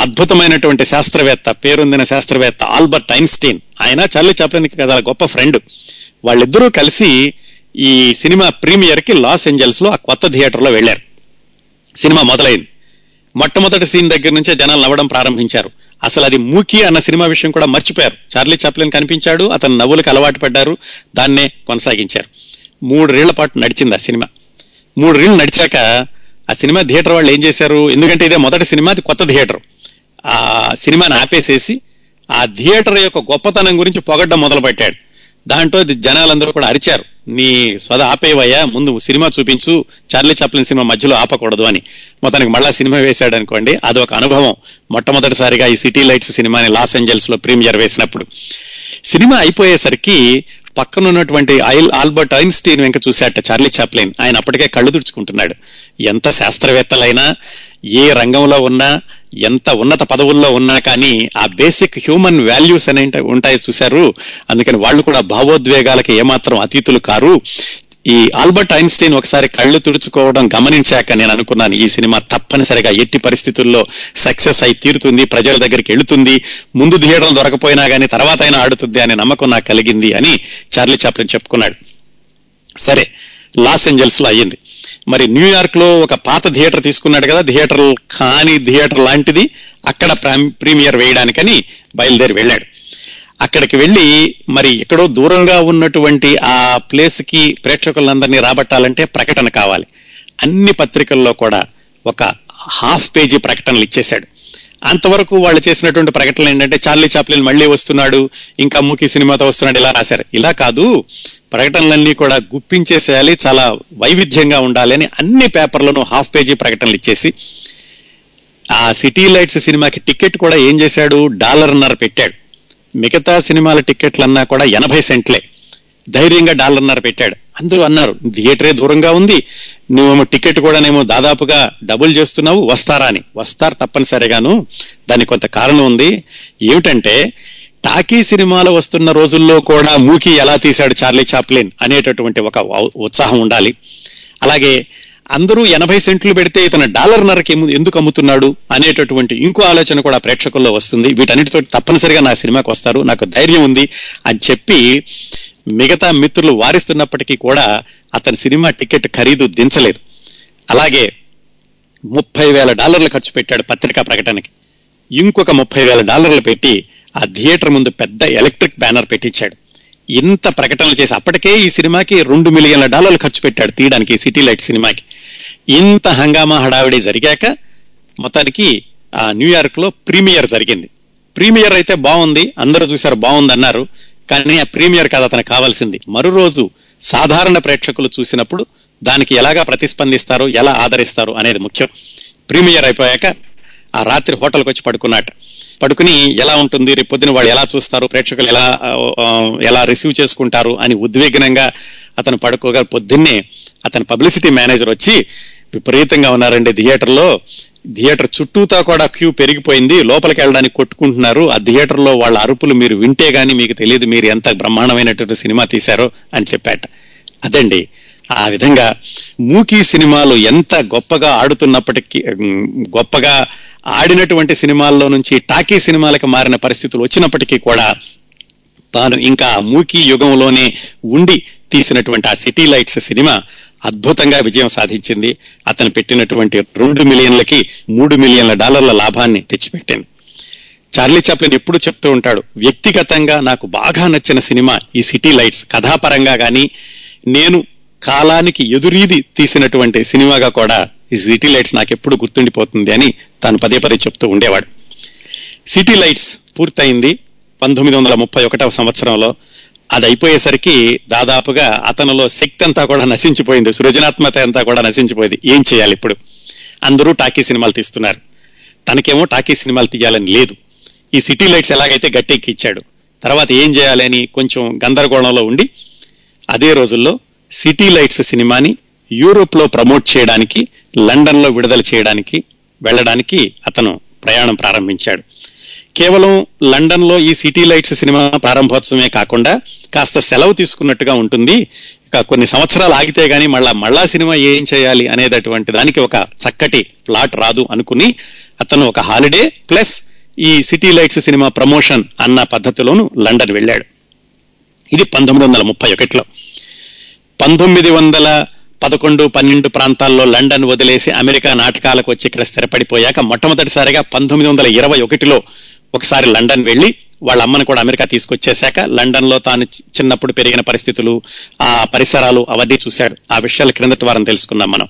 అద్భుతమైనటువంటి శాస్త్రవేత్త పేరొందిన శాస్త్రవేత్త ఆల్బర్ట్ ఐన్స్టీన్. ఆయన చార్లీ చాప్లిన్కి చాలా గొప్ప ఫ్రెండ్. వాళ్ళిద్దరూ కలిసి ఈ సినిమా ప్రీమియర్కి లాస్ ఏంజల్స్లో ఆ కొత్త థియేటర్లో వెళ్ళారు సినిమా మొదలైంది. మొట్టమొదటి సీన్ దగ్గర నుంచే జనాలు నవ్వడం ప్రారంభించారు. అసలు అది మూకి అన్న సినిమా విషయం కూడా మర్చిపోయారు. చార్లీ చాప్లిన్ కనిపించాడు అతను నవ్వులకు అలవాటు పడ్డారు దాన్నే కొనసాగించారు. మూడు రీళ్ళ పాటు నడిచింది ఆ సినిమా. మూడు రీళ్ళు నడిచాక ఆ సినిమా థియేటర్ వాళ్ళు ఏం చేశారు? ఎందుకంటే ఇదే మొదటి సినిమా అది కొత్త థియేటర్. ఆ సినిమాని ఆపేసేసి ఆ థియేటర్ యొక్క గొప్పతనం గురించి పొగడ్డం మొదలుపెట్టాడు. దాంట్లో జనాలందరూ కూడా అరిచారు. నీ స్వద ఆపేవయ్యా ముందు సినిమా చూపించు చార్లీ చాప్లిన్ సినిమా మధ్యలో ఆపకూడదు అని. మొత్తానికి మళ్ళా సినిమా వేశాడు అనుకోండి అదొక అనుభవం. మొట్టమొదటిసారిగా ఈ సిటీ లైట్స్ సినిమాని లాస్ ఏంజల్స్లో ప్రీమియర్ వేసినప్పుడు. సినిమా అయిపోయేసరికి పక్కన ఉన్నటువంటి ఐల్ ఆల్బర్ట్ ఐన్స్టీన్ వెంక చూశాట చార్లీ చాప్లిన్. ఆయన అప్పటికే కళ్ళు తుడుచుకుంటున్నాడు. ఎంత శాస్త్రవేత్తలైనా ఏ రంగంలో ఉన్నా ఎంత ఉన్నత పదవుల్లో ఉన్నా కానీ ఆ బేసిక్ హ్యూమన్ వాల్యూస్ అనే ఉంటాయి చూశారు. అందుకని వాళ్ళు కూడా భావోద్వేగాలకి ఏమాత్రం అతీతులు కారు. ఈ ఆల్బర్ట్ ఐన్స్టీన్ ఒకసారి కళ్ళు తుడుచుకోవడం గమనించాక నేను అనుకున్నాను ఈ సినిమా తప్పనిసరిగా ఎట్టి పరిస్థితుల్లో సక్సెస్ అయి తీరుతుంది ప్రజల దగ్గరికి వెళుతుంది ముందు థియేటర్లు దొరకపోయినా కానీ తర్వాత అయినా ఆడుతుంది అనే నమ్మకం నాకు కలిగింది అని చార్లీ చాప్లిన్ చెప్పుకున్నాడు. సరే లాస్ ఏంజల్స్లో అయ్యింది. మరి న్యూయార్క్లో ఒక పాత థియేటర్ తీసుకున్నాడు కదా థియేటర్ కాని థియేటర్ లాంటిది అక్కడ ప్రీమియర్ వేయడానికని బయలుదేరి వెళ్ళాడు. అక్కడికి వెళ్ళి మరి ఎక్కడో దూరంగా ఉన్నటువంటి ఆ ప్లేస్కి ప్రేక్షకులందరినీ రాబట్టాలంటే ప్రకటన కావాలి. అన్ని పత్రికల్లో కూడా ఒక హాఫ్ పేజీ ప్రకటనలు ఇచ్చేశాడు. అంతవరకు వాళ్ళు చేసినటువంటి ప్రకటనలు ఏంటంటే చార్లీ చాప్లిన్ మళ్ళీ వస్తున్నాడు ఇంకా మూకీ సినిమాతో వస్తున్నాడు ఇలా రాశారు. ఇలా కాదు ప్రకటనలన్నీ కూడా గుప్పించేసేయాలి చాలా వైవిధ్యంగా ఉండాలి అని అన్ని పేపర్లను హాఫ్ పేజీ ప్రకటనలు ఇచ్చేసి ఆ సిటీ లైట్స్ సినిమాకి టికెట్ కూడా ఏం చేశాడు? డాలర్న్నర పెట్టాడు. మిగతా సినిమాల టికెట్లన్నా కూడా ఎనభై సెంట్లే. ధైర్యంగా డాలర్న్నర పెట్టాడు. అందరూ అన్నారు థియేటరే దూరంగా ఉంది. నువ్వేమో టికెట్ కూడానేమో దాదాపుగా డబుల్ చేస్తున్నావు వస్తారా అని. వస్తారు తప్పనిసరిగాను. దానికి కొంత కారణం ఉంది. ఏమిటంటే టాకీ సినిమాలు వస్తున్న రోజుల్లో కూడా మూకీ ఎలా తీశాడు చార్లీ చాప్లిన్ అనేటటువంటి ఒక ఉత్సాహం ఉండాలి. అలాగే అందరూ ఎనభై సెంట్లు పెడితే ఇతను డాలర్ నరకి ఎందుకు అమ్ముతున్నాడు అనేటటువంటి ఇంకో ఆలోచన కూడా ప్రేక్షకుల్లో వస్తుంది. వీటన్నిటితో తప్పనిసరిగా నా సినిమాకి వస్తారు. నాకు ధైర్యం ఉంది అని చెప్పి మిగతా మిత్రులు వారిస్తున్నప్పటికీ కూడా అతని సినిమా టికెట్ ఖరీదు దించలేదు. అలాగే ముప్పై వేల డాలర్లు ఖర్చు పెట్టాడు పత్రికా ప్రకటనకి. ఇంకొక ముప్పై వేల డాలర్లు పెట్టి ఆ థియేటర్ ముందు పెద్ద ఎలక్ట్రిక్ బ్యానర్ పెట్టించాడు. ఇంత ప్రకటనలు చేసి అప్పటికే ఈ సినిమాకి రెండు మిలియన్ల డాలర్లు ఖర్చు పెట్టాడు తీయడానికి సిటీ లైట్ సినిమాకి. ఇంత హంగామా హడావిడి జరిగాక మొత్తానికి ఆ న్యూయార్క్లో ప్రీమియర్ జరిగింది. ప్రీమియర్ అయితే బాగుంది అందరూ చూశారు బాగుంది అన్నారు కానీ ఆ ప్రీమియర్ కాదు అతను కావాల్సింది. మరో రోజు సాధారణ ప్రేక్షకులు చూసినప్పుడు దానికి ఎలాగా ప్రతిస్పందిస్తారు ఎలా ఆదరిస్తారు అనేది ముఖ్యం. ప్రీమియర్ అయిపోయాక ఆ రాత్రి హోటల్కి వచ్చి పడుకున్నట్టు పడుకుని ఎలా ఉంటుంది రేపొద్దున వాళ్ళు ఎలా చూస్తారు ప్రేక్షకులు ఎలా ఎలా రిసీవ్ చేసుకుంటారు అని ఉద్విగ్నంగా అతను పడుకోగా పొద్దున్నే అతని పబ్లిసిటీ మేనేజర్ వచ్చి విపరీతంగా ఉన్నారండి థియేటర్లో. థియేటర్ చుట్టూతా కూడా క్యూ పెరిగిపోయింది లోపలికి వెళ్ళడానికి కొట్టుకుంటున్నారు. ఆ థియేటర్లో వాళ్ళ అరుపులు మీరు వింటే గానీ మీకు తెలియదు మీరు ఎంత బ్రహ్మాండమైనటువంటి సినిమా తీశారో అని చెప్పాట. అదండి ఆ విధంగా మూకీ సినిమాలు ఎంత గొప్పగా ఆడుతున్నప్పటికీ గొప్పగా ఆడినటువంటి సినిమాల్లో నుంచి టాకీ సినిమాలకు మారిన పరిస్థితులు వచ్చినప్పటికీ కూడా తాను ఇంకా మూకీ యుగంలోనే ఉండి తీసినటువంటి ఆ సిటీ లైట్స్ సినిమా అద్భుతంగా విజయం సాధించింది. అతను పెట్టినటువంటి రెండు మిలియన్లకి మూడు మిలియన్ల డాలర్ల లాభాన్ని తెచ్చిపెట్టింది. చార్లీ చాప్లిన్ ఎప్పుడు చెప్తూ ఉంటాడు వ్యక్తిగతంగా నాకు బాగా నచ్చిన సినిమా ఈ సిటీ లైట్స్. కథాపరంగా కానీ నేను కాలానికి ఎదురీది తీసినటువంటి సినిమాగా కూడా ఈ సిటీ లైట్స్ నాకు ఎప్పుడు గుర్తుండిపోతుంది అని తాను పదే పదే చెప్తూ ఉండేవాడు. సిటీ లైట్స్ పూర్తయింది పంతొమ్మిది వందల ముప్పై ఒకటవ సంవత్సరంలో. అది అయిపోయేసరికి దాదాపుగా అతనిలో శక్తి అంతా కూడా నశించిపోయింది సృజనాత్మత అంతా కూడా నశించిపోయింది. ఏం చేయాలి ఇప్పుడు? అందరూ టాకీ సినిమాలు తీస్తున్నారు. తనకేమో టాకీ సినిమాలు తీయాలని లేదు. ఈ సిటీ లైట్స్ ఎలాగైతే గట్టెక్కిచ్చాడు తర్వాత ఏం చేయాలని కొంచెం గందరగోళంలో ఉండి అదే రోజుల్లో సిటీ లైట్స్ సినిమాని యూరోప్లో ప్రమోట్ చేయడానికి లండన్లో విడుదల చేయడానికి వెళ్ళడానికి అతను ప్రయాణం ప్రారంభించాడు. కేవలం లండన్లో ఈ సిటీ లైట్స్ సినిమా ప్రారంభోత్సవమే కాకుండా కాస్త సెలవు తీసుకున్నట్టుగా ఉంటుంది. కొన్ని సంవత్సరాలు ఆగితే గాని మళ్ళా మళ్ళా సినిమా ఏం చేయాలి అనేటటువంటి దానికి ఒక చక్కటి ప్లాట్ రాదు అనుకుని అతను ఒక హాలిడే ప్లస్ ఈ సిటీ లైట్స్ సినిమా ప్రమోషన్ అన్న పద్ధతిలోను లండన్ వెళ్ళాడు. ఇది పంతొమ్మిది వందల ముప్పై ఒకటిలో. పంతొమ్మిది వందల పదకొండు పన్నెండు ప్రాంతాల్లో లండన్ వదిలేసి అమెరికా నాటకాలకు వచ్చి ఇక్కడ స్థిరపడిపోయాక మొట్టమొదటిసారిగా పంతొమ్మిది వందల ఇరవై ఒకటిలో ఒకసారి లండన్ వెళ్ళి వాళ్ళ అమ్మను కూడా అమెరికా తీసుకొచ్చేశాక లండన్లో తాను చిన్నప్పుడు పెరిగిన పరిస్థితులు ఆ పరిసరాలు అవన్నీ చూశాడు. ఆ విషయాలు క్రిందటి వారం తెలుసుకున్నాం మనం.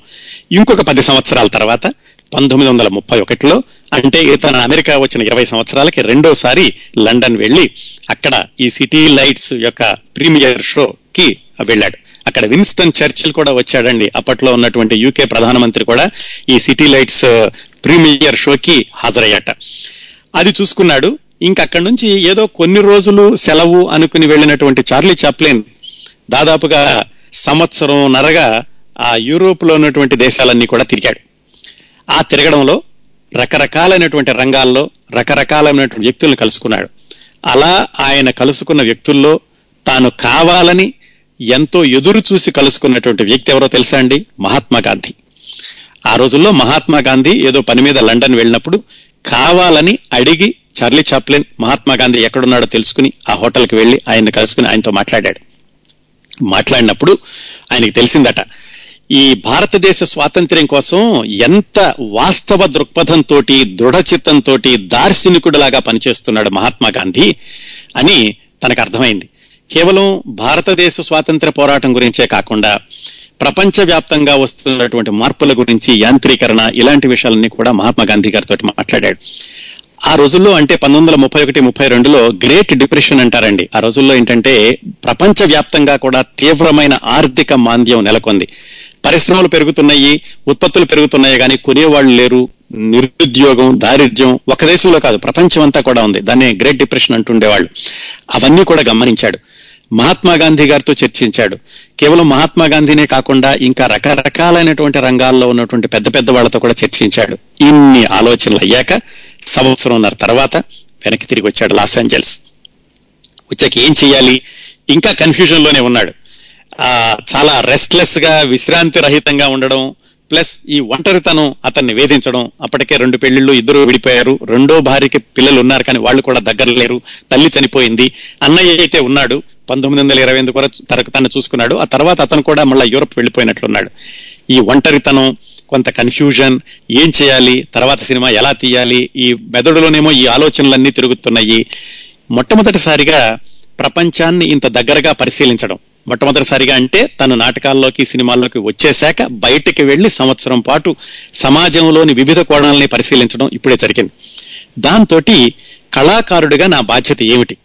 ఇంకొక పది సంవత్సరాల తర్వాత పంతొమ్మిది వందల ముప్పై ఒకటిలో అంటే ఇతను అమెరికా వచ్చిన ఇరవై సంవత్సరాలకి రెండోసారి లండన్ వెళ్ళి అక్కడ ఈ సిటీ లైట్స్ యొక్క ప్రీమియర్ షోకి వెళ్ళాడు. అక్కడ విన్స్టన్ చర్చిల్ కూడా వచ్చాడండి. అప్పట్లో ఉన్నటువంటి యూకే ప్రధానమంత్రి కూడా ఈ సిటీ లైట్స్ ప్రీమియర్ షోకి హాజరయ్యాట. అది చూసుకున్నాడు. ఇంకా అక్కడి నుంచి ఏదో కొన్ని రోజులు సెలవు అనుకుని వెళ్ళినటువంటి చార్లీ చాప్లిన్ దాదాపుగా సంవత్సరం నరగా ఆ యూరోప్లో ఉన్నటువంటి దేశాలన్నీ కూడా తిరిగాడు. ఆ తిరగడంలో రకరకాలైనటువంటి రంగాల్లో రకరకాలైనటువంటి వ్యక్తులను కలుసుకున్నాడు. అలా ఆయన కలుసుకున్న వ్యక్తుల్లో తాను కావాలని ఎంతో ఎదురు చూసి కలుసుకున్నటువంటి వ్యక్తి ఎవరో తెలుసా అండి? మహాత్మా గాంధీ. ఆ రోజుల్లో మహాత్మా గాంధీ ఏదో పని మీద లండన్ వెళ్ళినప్పుడు కావాలని అడిగి చార్లీ చాప్లిన్ మహాత్మా గాంధీ ఎక్కడున్నాడో తెలుసుకుని ఆ హోటల్కి వెళ్ళి ఆయన్ని కలుసుకుని ఆయనతో మాట్లాడాడు. మాట్లాడినప్పుడు ఆయనకి తెలిసిందట ఈ భారతదేశ స్వాతంత్ర్యం కోసం ఎంత వాస్తవ దృక్పథంతో దృఢచిత్తంతో దార్శనికుడిలాగా పనిచేస్తున్నాడు మహాత్మా గాంధీ అని తనకు అర్థమైంది. కేవలం భారతదేశ స్వాతంత్ర పోరాటం గురించే కాకుండా ప్రపంచవ్యాప్తంగా వస్తున్నటువంటి మార్పుల గురించి యాంత్రీకరణ ఇలాంటి విషయాలన్నీ కూడా మహాత్మా గాంధీ గారితో మాట్లాడాడు. ఆ రోజుల్లో అంటే పంతొమ్మిది వందల ముప్పై ఒకటి ముప్పై రెండులో గ్రేట్ డిప్రెషన్ అంటారండి. ఆ రోజుల్లో ఏంటంటే ప్రపంచ వ్యాప్తంగా కూడా తీవ్రమైన ఆర్థిక మాంద్యం నెలకొంది. పరిశ్రమలు పెరుగుతున్నాయి ఉత్పత్తులు పెరుగుతున్నాయి కానీ కొనేవాళ్ళు లేరు. నిరుద్యోగం దారిద్ర్యం ఒక దేశంలో కాదు ప్రపంచం అంతా కూడా ఉంది. దాన్ని గ్రేట్ డిప్రెషన్ అంటుండేవాళ్ళు. అవన్నీ కూడా గమనించాడు. మహాత్మా గాంధీ గారితో చర్చించాడు. కేవలం మహాత్మా గాంధీనే కాకుండా ఇంకా రకరకాలైనటువంటి రంగాల్లో ఉన్నటువంటి పెద్ద పెద్ద వాళ్ళతో కూడా చర్చించాడు. ఇన్ని ఆలోచనలు అయ్యాక సంవత్సరంన్నర తర్వాత వెనక్కి తిరిగి వచ్చాడు లాస్ ఏంజల్స్. వచ్చాక ఏం చేయాలి ఇంకా కన్ఫ్యూజన్లోనే ఉన్నాడు. ఆ చాలా రెస్ట్లెస్గా విశ్రాంతి రహితంగా ఉండడం ప్లస్ ఈ ఒంటరితనం అతన్ని వేధించడం అప్పటికే రెండు పెళ్ళిళ్ళు ఇద్దరు విడిపోయారు రెండో భార్యకి పిల్లలు ఉన్నారు కానీ వాళ్ళు కూడా దగ్గర లేరు తల్లి చనిపోయింది అన్నయ్య అయితే ఉన్నాడు పంతొమ్మిది వందల ఇరవై ఎనిమిది కూడా తను చూసుకున్నాడు ఆ తర్వాత అతను కూడా మళ్ళీ యూరప్ వెళ్ళిపోయినట్లున్నాడు. ఈ ఒంటరితనం కొంత కన్ఫ్యూజన్ ఏం చేయాలి తర్వాత సినిమా ఎలా తీయాలి ఈ మెదడులోనేమో ఈ ఆలోచనలన్నీ తిరుగుతున్నాయి. మొట్టమొదటిసారిగా ప్రపంచాన్ని ఇంత దగ్గరగా పరిశీలించడం. మొట్టమొదటిసారిగా అంటే తను నాటకాల్లోకి సినిమాల్లోకి వచ్చేశాక బయటికి వెళ్ళి సంవత్సరం పాటు సమాజంలోని వివిధ కోణాలని పరిశీలించడం ఇప్పుడే జరిగింది. దాంతో కళాకారుడిగా నా బాధ్యత ఏమిటి?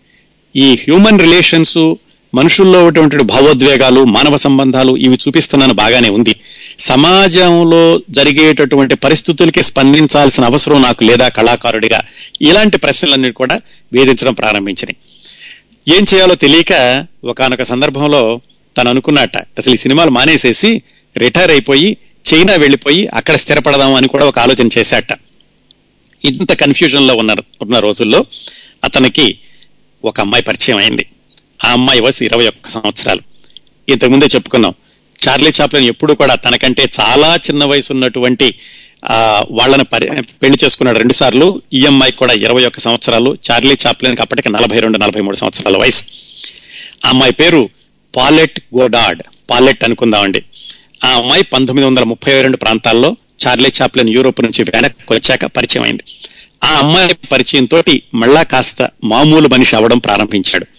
ఈ హ్యూమన్ రిలేషన్స్ మనుషుల్లో ఉన్నటువంటి భావోద్వేగాలు మానవ సంబంధాలు ఇవి చూపిస్తున్నాను బాగానే ఉంది. సమాజంలో జరిగేటటువంటి పరిస్థితులకి స్పందించాల్సిన అవసరం నాకు లేదా కళాకారుడిగా ఇలాంటి ప్రశ్నలన్నీ కూడా వేధించడం ప్రారంభించినాయి. ఏం చేయాలో తెలియక ఒకనొక సందర్భంలో తను అనుకున్నట్ట అసలు ఈ సినిమాలు మానేసేసి రిటైర్ అయిపోయి చైనా వెళ్ళిపోయి అక్కడ స్థిరపడదాం అని కూడా ఒక ఆలోచన చేశాట. ఇంత కన్ఫ్యూజన్లో ఉన్న ఉన్న రోజుల్లో అతనికి ఒక అమ్మాయి పరిచయం అయింది. ఆ అమ్మాయి వయసు ఇరవై ఒక్క సంవత్సరాలు. ఇంతకుముందే చెప్పుకున్నాం చార్లీ చాప్లిన్ ఎప్పుడు కూడా తనకంటే చాలా చిన్న వయసు ఉన్నటువంటి వాళ్ళని పెళ్ళి చేసుకున్నాడు రెండు సార్లు ఈఎంఐ కూడా ఇరవై ఒక్క సంవత్సరాలు. చార్లీ చాప్లెన్కి అప్పటికి నలభై రెండు నలభై మూడు సంవత్సరాల వయసు. ఆ అమ్మాయి పేరు పాలెట్ గోడాడ్. పాలెట్ అనుకుందామండి. ఆ అమ్మాయి పంతొమ్మిది వందల ముప్పై రెండు ప్రాంతాల్లో చార్లీ చాప్లిన్ యూరోప్ నుంచి వెనక్కి వచ్చాక పరిచయం అయింది ఆ అమ్మాయి పరిచయం తోటి మళ్ళా కాస్త మామూలు మనిషి అవడం ప్రారంభించాడు.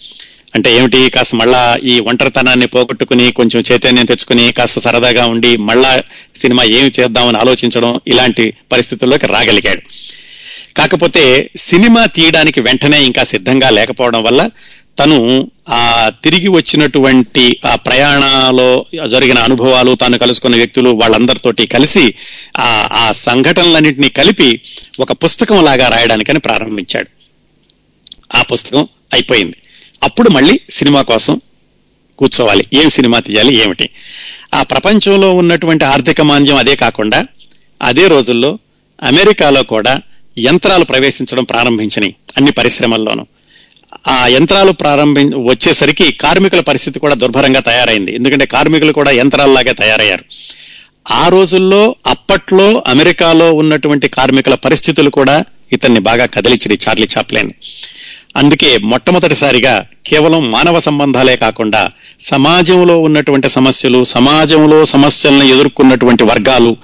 అంటే ఏమిటి? కాస్త మళ్ళా ఈ ఒంటరితనాన్ని పోగొట్టుకుని కొంచెం చైతన్యం తెచ్చుకుని కాస్త సరదాగా ఉండి మళ్ళా సినిమా ఏమి చేద్దామని ఆలోచించడం ఇలాంటి పరిస్థితుల్లోకి రాగలిగాడు. కాకపోతే సినిమా తీయడానికి వెంటనే ఇంకా సిద్ధంగా లేకపోవడం వల్ల తను ఆ తిరిగి వచ్చినటువంటి ఆ ప్రయాణాలో జరిగిన అనుభవాలు తాను కలుసుకున్న వ్యక్తులు వాళ్ళందరితోటి కలిసి ఆ ఆ సంఘటనలన్నింటినీ కలిపి ఒక పుస్తకం లాగా రాయడానికని ప్రారంభించాడు. ఆ పుస్తకం అయిపోయింది. అప్పుడు మళ్ళీ సినిమా కోసం కూర్చోవాలి. ఏం సినిమా తీయాలి ఏమిటి? ఆ ప్రపంచంలో ఉన్నటువంటి ఆర్థిక మాంద్యం అదే కాకుండా అదే రోజుల్లో అమెరికాలో కూడా యంత్రాలు ప్రవేశించడం ప్రారంభించినాయి అన్ని పరిశ్రమల్లోనూ. ఆ యంత్రాలు ప్రారంభి వచ్చేసరికి కార్మికుల పరిస్థితి కూడా దుర్భరంగా తయారైంది. ఎందుకంటే కార్మికులు కూడా యంత్రాల్లాగే తయారయ్యారు. ఆ రోజుల్లో అప్పట్లో అమెరికాలో ఉన్నటువంటి కార్మికుల పరిస్థితులు కూడా ఇతన్ని బాగా కదిలించినాయి చార్లీ చాప్లేన్. అందుకే మొట్టమొదటిసారిగా కేవలం మానవ సంబంధాలే కాకుండా సమాజంలో ఉన్నటువంటి సమస్యలు సమాజంలో సమస్యలను ఎదుర్కొన్నటువంటి వర్గాలు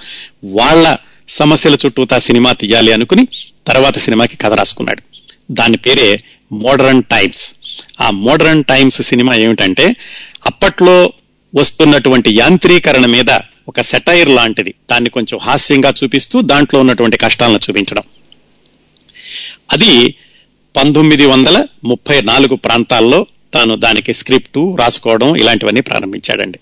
వాళ్ళ సమస్యల చుట్టూతా సినిమా తీయాలి అనుకుని తర్వాత సినిమాకి కథ రాసుకున్నాడు. దాని పేరే మోడర్న్ టైమ్స్. ఆ మోడర్న్ టైమ్స్ సినిమా ఏమిటంటే అప్పట్లో వస్తున్నటువంటి యాంత్రీకరణ మీద ఒక సెటైర్ లాంటిది. దాన్ని కొంచెం హాస్యంగా చూపిస్తూ దాంట్లో ఉన్నటువంటి కష్టాలను చూపించడం. అది పంతొమ్మిది వందల ముప్పై నాలుగు ప్రాంతాల్లో తాను దానికి స్క్రిప్టు రాసుకోవడం ఇలాంటివన్నీ ప్రారంభించాడండి.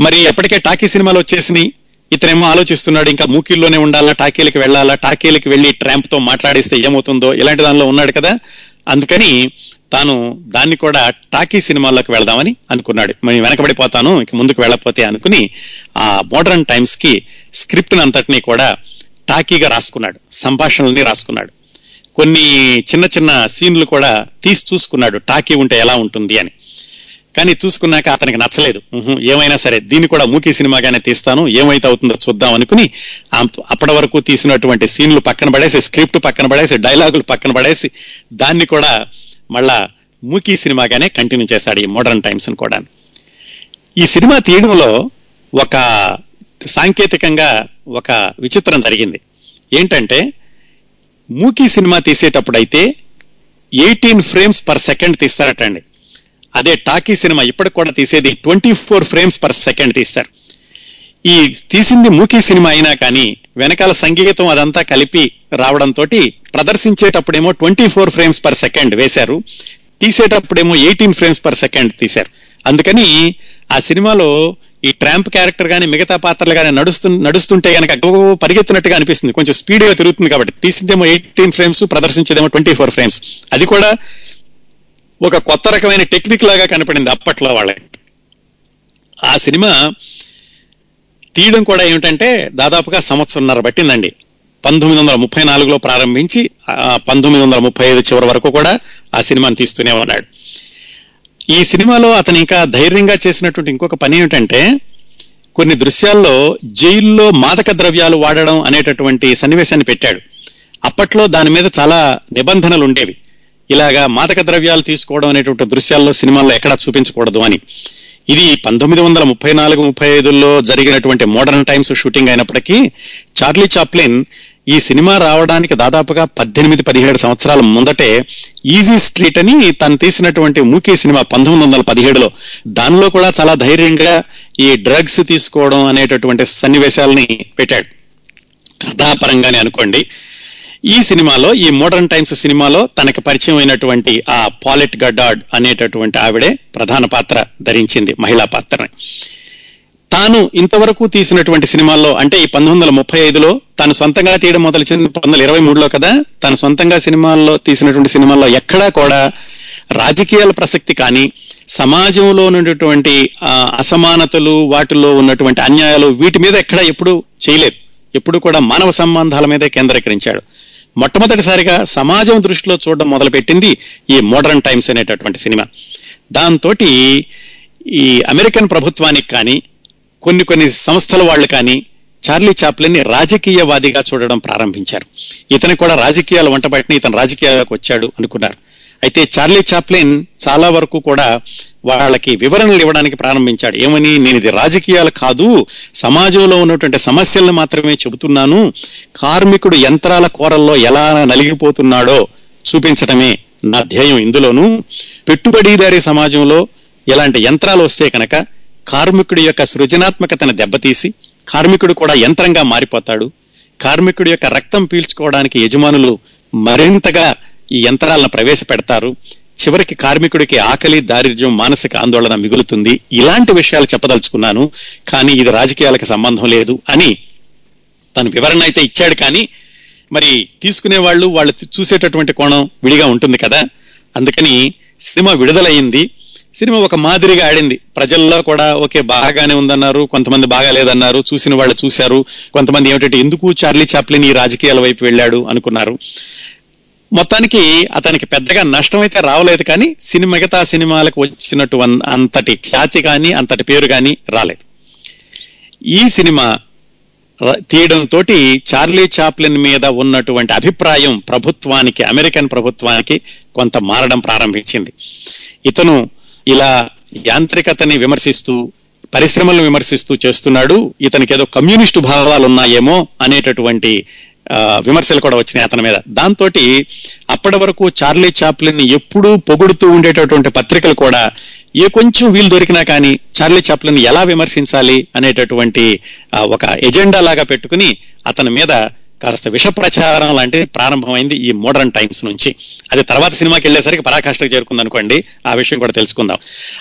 మరి ఎప్పటికే టాకీ సినిమాలు వచ్చేసినాయి. ఇతనేమో ఆలోచిస్తున్నాడు ఇంకా మూకీల్లోనే ఉండాలా టాకీలకి వెళ్ళాలా టాకీలకి వెళ్ళి ట్రాంప్తో మాట్లాడిస్తే ఏమవుతుందో ఇలాంటి దానిలో ఉన్నాడు కదా. అందుకని తాను దాన్ని కూడా టాకీ సినిమాల్లోకి వెళదామని అనుకున్నాడు. మరి వెనకబడిపోతాను ఇక ముందుకు వెళ్ళకపోతే అనుకుని ఆ మోడర్న్ టైమ్స్కి స్క్రిప్ట్ అంతటినీ కూడా టాకీగా రాసుకున్నాడు సంభాషణల్ని రాసుకున్నాడు. కొన్ని చిన్న చిన్న సీన్లు కూడా తీసి చూసుకున్నాడు. టాకీ ఉంటే ఎలా ఉంటుంది అని. కానీ చూసుకున్నాక అతనికి నచ్చలేదు. ఏమైనా సరే దీన్ని కూడా మూకీ సినిమాగానే తీస్తాను. ఏమైతే అవుతుందో చూద్దాం అనుకుని అప్పటి వరకు తీసినటువంటి సీన్లు పక్కన పడేసి స్క్రిప్ట్ పక్కన పడేసి డైలాగులు పక్కన పడేసి దాన్ని కూడా మళ్ళా మూకీ సినిమాగానే కంటిన్యూ చేశాడు ఈ మోడర్న్ టైమ్స్ కూడా. ఈ సినిమా తీయడంలో ఒక సాంకేతికంగా ఒక విచిత్రం జరిగింది. ఏంటంటే మూకీ సినిమా తీసేటప్పుడైతే ఎయిటీన్ ఫ్రేమ్స్ పర్ సెకండ్ తీస్తారటండి. అదే టాకీ సినిమా ఇప్పటికి కూడా తీసేది twenty four frames per second తీస్తారు. ఈ తీసింది మూకీ సినిమా అయినా కానీ వెనకాల సంగీతం అదంతా కలిపి రావడంతో ప్రదర్శించేటప్పుడేమో twenty four frames per second వేశారు. తీసేటప్పుడేమో ఎయిటీన్ ఫ్రేమ్స్ పర్ సెకండ్ తీశారు. అందుకని ఆ సినిమాలో ఈ ట్రాంప్ క్యారెక్టర్ కానీ మిగతా పాత్రలు గానీ నడుస్తు నడుస్తుంటే కనుక పరిగెత్తినట్టుగా అనిపిస్తుంది. కొంచెం స్పీడ్గా తిరుగుతుంది కాబట్టి. తీసిందేమో ఎయిటీన్ ఫ్రేమ్స్ ప్రదర్శించేదేమో ట్వంటీ ఫోర్ ఫ్రేమ్స్. అది కూడా ఒక కొత్త రకమైన టెక్నిక్ లాగా కనపడింది అప్పట్లో వాళ్ళకి. ఆ సినిమా తీయడం కూడా ఏమిటంటే దాదాపుగా సంవత్సరంన్నర పట్టిందండి. పంతొమ్మిది వందల ముప్పై నాలుగులో ప్రారంభించి పంతొమ్మిది వందల ముప్పై ఐదు చివరి వరకు కూడా ఆ సినిమాని తీస్తూనే ఉన్నాడు. ఈ సినిమాలో అతను ఇంకా ధైర్యంగా చేసినటువంటి ఇంకొక పని ఏమిటంటే కొన్ని దృశ్యాల్లో జైల్లో మాదక ద్రవ్యాలు వాడడం అనేటటువంటి సన్నివేశాన్ని పెట్టాడు. అప్పట్లో దాని మీద చాలా నిబంధనలు ఉండేవి. ఇలాగా మాదక ద్రవ్యాలు తీసుకోవడం అనేటువంటి దృశ్యాల్లో సినిమాల్లో ఎక్కడా చూపించకూడదు అని. ఇది పంతొమ్మిది వందల ముప్పై నాలుగు ముప్పై ఐదులో జరిగినటువంటి మోడర్న్ టైమ్స్ షూటింగ్ అయినప్పటికీ చార్లీ చాప్లిన్ ఈ సినిమా రావడానికి దాదాపుగా పద్దెనిమిది పదిహేడు సంవత్సరాల ముందటే ఈజీ స్ట్రీట్ అని తను తీసినటువంటి మూకీ సినిమా పంతొమ్మిది వందల పదిహేడులో. దానిలో కూడా చాలా ధైర్యంగా ఈ డ్రగ్స్ తీసుకోవడం అనేటటువంటి సన్నివేశాలని పెట్టాడు. కథాపరంగానే అనుకోండి. ఈ సినిమాలో ఈ మోడర్న్ టైమ్స్ సినిమాలో తనకు పరిచయం అయినటువంటి ఆ పాలెట్ గడ్డాడ్ అనేటటువంటి ఆవిడే ప్రధాన పాత్ర ధరించింది మహిళా పాత్రని. తాను ఇంతవరకు తీసినటువంటి సినిమాల్లో అంటే ఈ పంతొమ్మిది వందల ముప్పై ఐదులో తాను సొంతంగా తీయడం మొదలుచింది పంతొమ్మిది వందల ఇరవై మూడులో కదా తను సొంతంగా సినిమాల్లో తీసినటువంటి సినిమాల్లో ఎక్కడా కూడా రాజకీయాల ప్రసక్తి కానీ సమాజంలో ఉన్నటువంటి అసమానతలు వాటిలో ఉన్నటువంటి అన్యాయాలు వీటి మీద ఎక్కడా ఎప్పుడు చేయలేదు. ఎప్పుడు కూడా మానవ సంబంధాల మీదే కేంద్రీకరించాడు. మొట్టమొదటిసారిగా సమాజం దృష్టిలో చూడడం మొదలుపెట్టింది ఈ మోడర్న్ టైమ్స్ అనేటటువంటి సినిమా. దాంతో ఈ అమెరికన్ ప్రభుత్వానికి కానీ కొన్ని కొన్ని సంస్థల వాళ్ళు కానీ చార్లీ చాప్లిన్ని రాజకీయవాదిగా చూడడం ప్రారంభించారు. ఇతను కూడా రాజకీయాలు వంటబట్టిన ఇతను రాజకీయాలకు వచ్చాడు అనుకున్నారు. అయితే చార్లీ చాప్లిన్ చాలా వరకు కూడా వాళ్ళకి వివరణలు ఇవ్వడానికి ప్రారంభించాడు. ఏమని నేను ఇది రాజకీయాలు కాదు సమాజంలో ఉన్నటువంటి సమస్యలను మాత్రమే చెబుతున్నాను. కార్మికుడు యంత్రాల కోరల్లో ఎలా నలిగిపోతున్నాడో చూపించడమే నా ధ్యేయం ఇందులోను. పెట్టుబడిదారి సమాజంలో ఇలాంటి యంత్రాలు వస్తే కనుక కార్మికుడి యొక్క సృజనాత్మకతను దెబ్బతీసి కార్మికుడు కూడా యంత్రంగా మారిపోతాడు. కార్మికుడి యొక్క రక్తం పీల్చుకోవడానికి యజమానులు మరింతగా ఈ యంత్రాలను ప్రవేశపెడతారు. చివరికి కార్మికుడికి ఆకలి దారిద్ర్యం మానసిక ఆందోళన మిగులుతుంది. ఇలాంటి విషయాలు చెప్పదలుచుకున్నాను కానీ ఇది రాజకీయాలకు సంబంధం లేదు అని తను వివరణ అయితే ఇచ్చాడు. కానీ మరి తీసుకునే వాళ్ళు వాళ్ళు చూసేటటువంటి కోణం విడిగా ఉంటుంది కదా. అందుకని సినిమా విడుదలయ్యింది. సినిమా ఒక మాదిరిగా ఆడింది. ప్రజల్లో కూడా ఓకే బాగానే ఉందన్నారు కొంతమంది బాగా లేదన్నారు చూసిన వాళ్ళు చూశారు కొంతమంది ఏమిటంటే ఎందుకు చార్లీ చాప్లిన్ ఈ రాజకీయాల వైపు వెళ్ళాడు అనుకున్నారు. మొత్తానికి అతనికి పెద్దగా నష్టం అయితే రావలేదు కానీ సినిమా మిగతా సినిమాలకు వచ్చినట్టు అంతటి ఖ్యాతి కానీ అంతటి పేరు కానీ రాలేదు. ఈ సినిమా తీయడంతో చార్లీ చాప్లిన్ మీద ఉన్నటువంటి అభిప్రాయం ప్రభుత్వానికి అమెరికన్ ప్రభుత్వానికి కొంత మారడం ప్రారంభించింది. ఇతను ఇలా యాంత్రికతని విమర్శిస్తూ పరిశ్రమలను విమర్శిస్తూ చేస్తున్నాడు. ఇతనికి ఏదో కమ్యూనిస్టు భావాలు ఉన్నాయేమో అనేటటువంటి విమర్శలు కూడా వచ్చినాయి అతని మీద. దాంతో అప్పటి వరకు చార్లీ చాప్లిన్ ఎప్పుడూ పొగుడుతూ ఉండేటటువంటి పత్రికలు కూడా ఏ కొంచెం వీలు దొరికినా కానీ చార్లీ చాప్లిన్ ఎలా విమర్శించాలి అనేటటువంటి ఒక ఎజెండా లాగా పెట్టుకుని అతని మీద కాస్త విష ప్రచారం లాంటిది ప్రారంభమైంది ఈ మోడర్న్ టైమ్స్ నుంచి. అది తర్వాత సినిమాకి వెళ్ళేసరికి పరాకాష్ఠకు చేరుకుంది అనుకోండి ఆ విషయం కూడా తెలుసుకుందాం.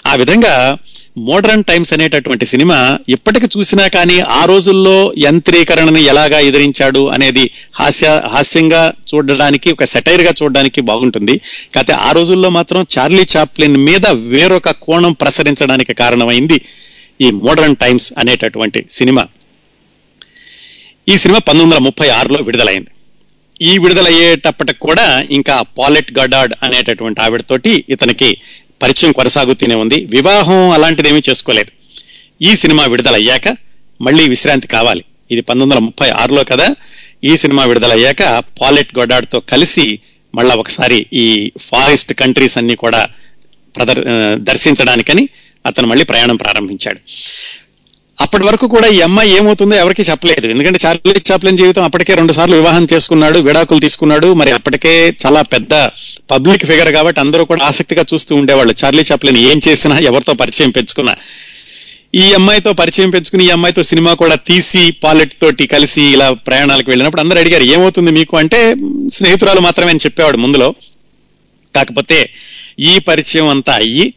ఆ విధంగా మోడర్న్ టైమ్స్ అనేటటువంటి సినిమా ఇప్పటికి చూసినా కానీ ఆ రోజుల్లో యంత్రీకరణని ఎలాగా ఎదిరించాడు అనేది హాస్య హాస్యంగా చూడడానికి ఒక సెటైర్గా చూడడానికి బాగుంటుంది. కాకపోతే ఆ రోజుల్లో మాత్రం చార్లీ చాప్లిన్ మీద వేరొక కోణం ప్రసరించడానికి కారణమైంది ఈ మోడర్న్ టైమ్స్ అనేటటువంటి సినిమా. ఈ సినిమా పంతొమ్మిది వందల ముప్పై ఆరులో విడుదలైంది. ఈ విడుదలయ్యేటప్పటికి కూడా ఇంకా పాలెట్ గడాడ్ అనేటటువంటి ఆవిడతోటి ఇతనికి పరిచయం కొనసాగుతూనే ఉంది. వివాహం అలాంటిది ఏమీ చేసుకోలేదు. ఈ సినిమా విడుదలయ్యాక మళ్ళీ విశ్రాంతి కావాలి. ఇది పంతొమ్మిది వందల ముప్పై ఆరులో కదా. ఈ సినిమా విడుదలయ్యాక పాలెట్ గొడాడ్తో కలిసి మళ్ళా ఒకసారి ఈ ఫారెస్ట్ కంట్రీస్ అన్ని కూడా ప్రదర్ దర్శించడానికని అతను మళ్ళీ ప్రయాణం ప్రారంభించాడు. అప్పటి వరకు కూడా ఈ అమ్మాయి ఏమవుతుందో ఎవరికి చెప్పలేదు. ఎందుకంటే చార్లీ చాప్లిన్ జీవితం అప్పటికే రెండు సార్లు వివాహం చేసుకున్నాడు విడాకులు తీసుకున్నాడు. మరి అప్పటికే చాలా పెద్ద పబ్లిక్ ఫిగర్ కాబట్టి అందరూ కూడా ఆసక్తిగా చూస్తూ ఉండేవాళ్ళు. చార్లీ చాప్లిన్ ఏం చేసినా ఎవరితో పరిచయం పెంచుకున్నా. ఈ అమ్మాయితో పరిచయం పెంచుకుని ఈ అమ్మాయితో సినిమా కూడా తీసి పాలెట్ తోటి కలిసి ఇలా ప్రయాణాలకు వెళ్ళినప్పుడు అందరూ అడిగారు ఏమవుతుంది మీకు? అంటే స్నేహితురాలు మాత్రమే అని చెప్పేవాడు ముందులో. కాకపోతే ఈ పరిచయం అంతా అయ్యి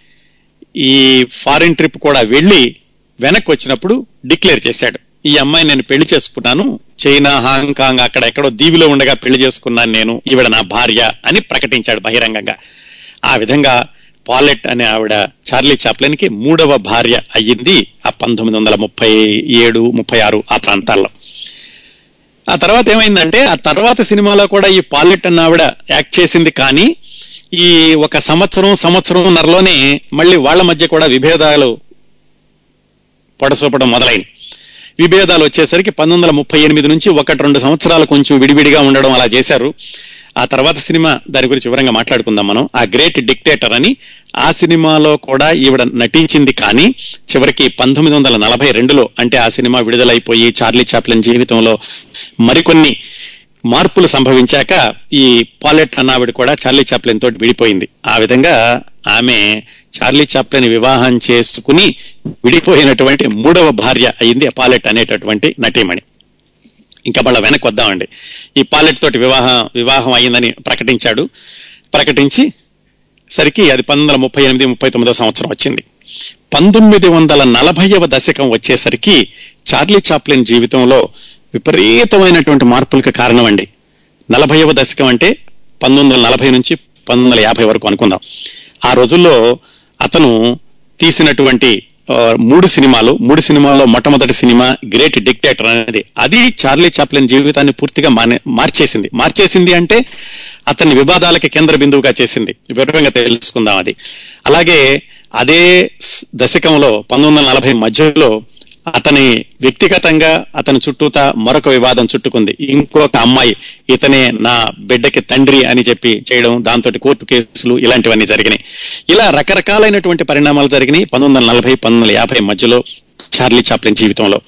ఈ ఫారిన్ ట్రిప్ కూడా వెళ్ళి వెనక్కి వచ్చినప్పుడు డిక్లేర్ చేశాడు. ఈ అమ్మాయి నేను పెళ్ళి చేసుకున్నాను. చైనా హాంకాంగ్ అక్కడ ఎక్కడో దీవిలో ఉండగా పెళ్ళి చేసుకున్నాను నేను. ఈవిడ నా భార్య అని ప్రకటించాడు బహిరంగంగా. ఆ విధంగా పాలెట్ అనే ఆవిడ చార్లీ చాప్లెన్కి మూడవ భార్య అయ్యింది ఆ పంతొమ్మిది వందల ముప్పై ఏడు ముప్పై ఆరు ఆ ప్రాంతాల్లో. ఆ తర్వాత ఏమైందంటే ఆ తర్వాత సినిమాలో కూడా ఈ పాలెట్ అన్న ఆవిడ యాక్ట్ చేసింది కానీ ఈ ఒక సంవత్సరం సంవత్సరం నరలోనే మళ్ళీ వాళ్ళ మధ్య కూడా విభేదాలు పొడసూపడం మొదలైంది. విభేదాలు వచ్చేసరికి పంతొమ్మిది వందల ముప్పై ఎనిమిది నుంచి ఒకటి రెండు సంవత్సరాలు కొంచెం విడివిడిగా ఉండడం అలా చేశారు. ఆ తర్వాత సినిమా దాని గురించి వివరంగా మాట్లాడుకుందాం మనం. ఆ గ్రేట్ డిక్టేటర్ అని ఆ సినిమాలో కూడా ఈవిడ నటించింది కానీ చివరికి పంతొమ్మిది వందల నలభై రెండులో అంటే ఆ సినిమా విడుదలైపోయి చార్లీ చాప్లిన్ జీవితంలో మరికొన్ని మార్పులు సంభవించాక ఈ పాలెట్ అన్నావిడ కూడా చార్లీ చాప్లెన్ తోటి విడిపోయింది. ఆ విధంగా ఆమె చార్లీ చాప్లెన్ వివాహం చేసుకుని విడిపోయినటువంటి మూడవ భార్య అయింది పాలెట్ అనేటటువంటి నటీమణి. ఇంకా మళ్ళీ వెనక్కి వద్దామండి. ఈ పాలెట్ తోటి వివాహం వివాహం అయిందని ప్రకటించాడు. ప్రకటించి సరికి అది పంతొమ్మిది వందల ముప్పై ఎనిమిది ముప్పై తొమ్మిదో సంవత్సరం వచ్చింది. పంతొమ్మిది వందల నలభైవ దశకం వచ్చేసరికి చార్లీ చాప్లిన్ జీవితంలో విపరీతమైనటువంటి మార్పులకు కారణం అండి నలభైవ దశకం అంటే పంతొమ్మిది వందల నలభై నుంచి పంతొమ్మిది వందల యాభై వరకు అనుకుందాం. ఆ రోజుల్లో అతను తీసినటువంటి మూడు సినిమాలు మూడు సినిమాల్లో మొట్టమొదటి సినిమా గ్రేట్ డిక్టేటర్ అనేది. అది చార్లీ చాప్లిన్ జీవితాన్ని పూర్తిగా మానే మార్చేసింది. మార్చేసింది అంటే అతన్ని వివాదాలకి కేంద్ర బిందువుగా చేసింది. వివరంగా తెలుసుకుందాం అది. అలాగే అదే దశకంలో పంతొమ్మిది వందల నలభై మధ్యలో అతని వ్యక్తిగతంగా అతని చుట్టూత మరొక వివాదం చుట్టుకుంది. ఇంకొక అమ్మాయి ఇతనే నా బిడ్డకి తండ్రి అని చెప్పి చేయడం దాంతో కోర్టు కేసులు ఇలాంటివన్నీ జరిగినాయి. ఇలా రకరకాలైనటువంటి పరిణామాలు జరిగినాయి. పంతొమ్మిది వందల నలభై పంతొమ్మిది వందల యాభై మధ్యలో చార్లీ చాప్లిన్ జీవితంలో.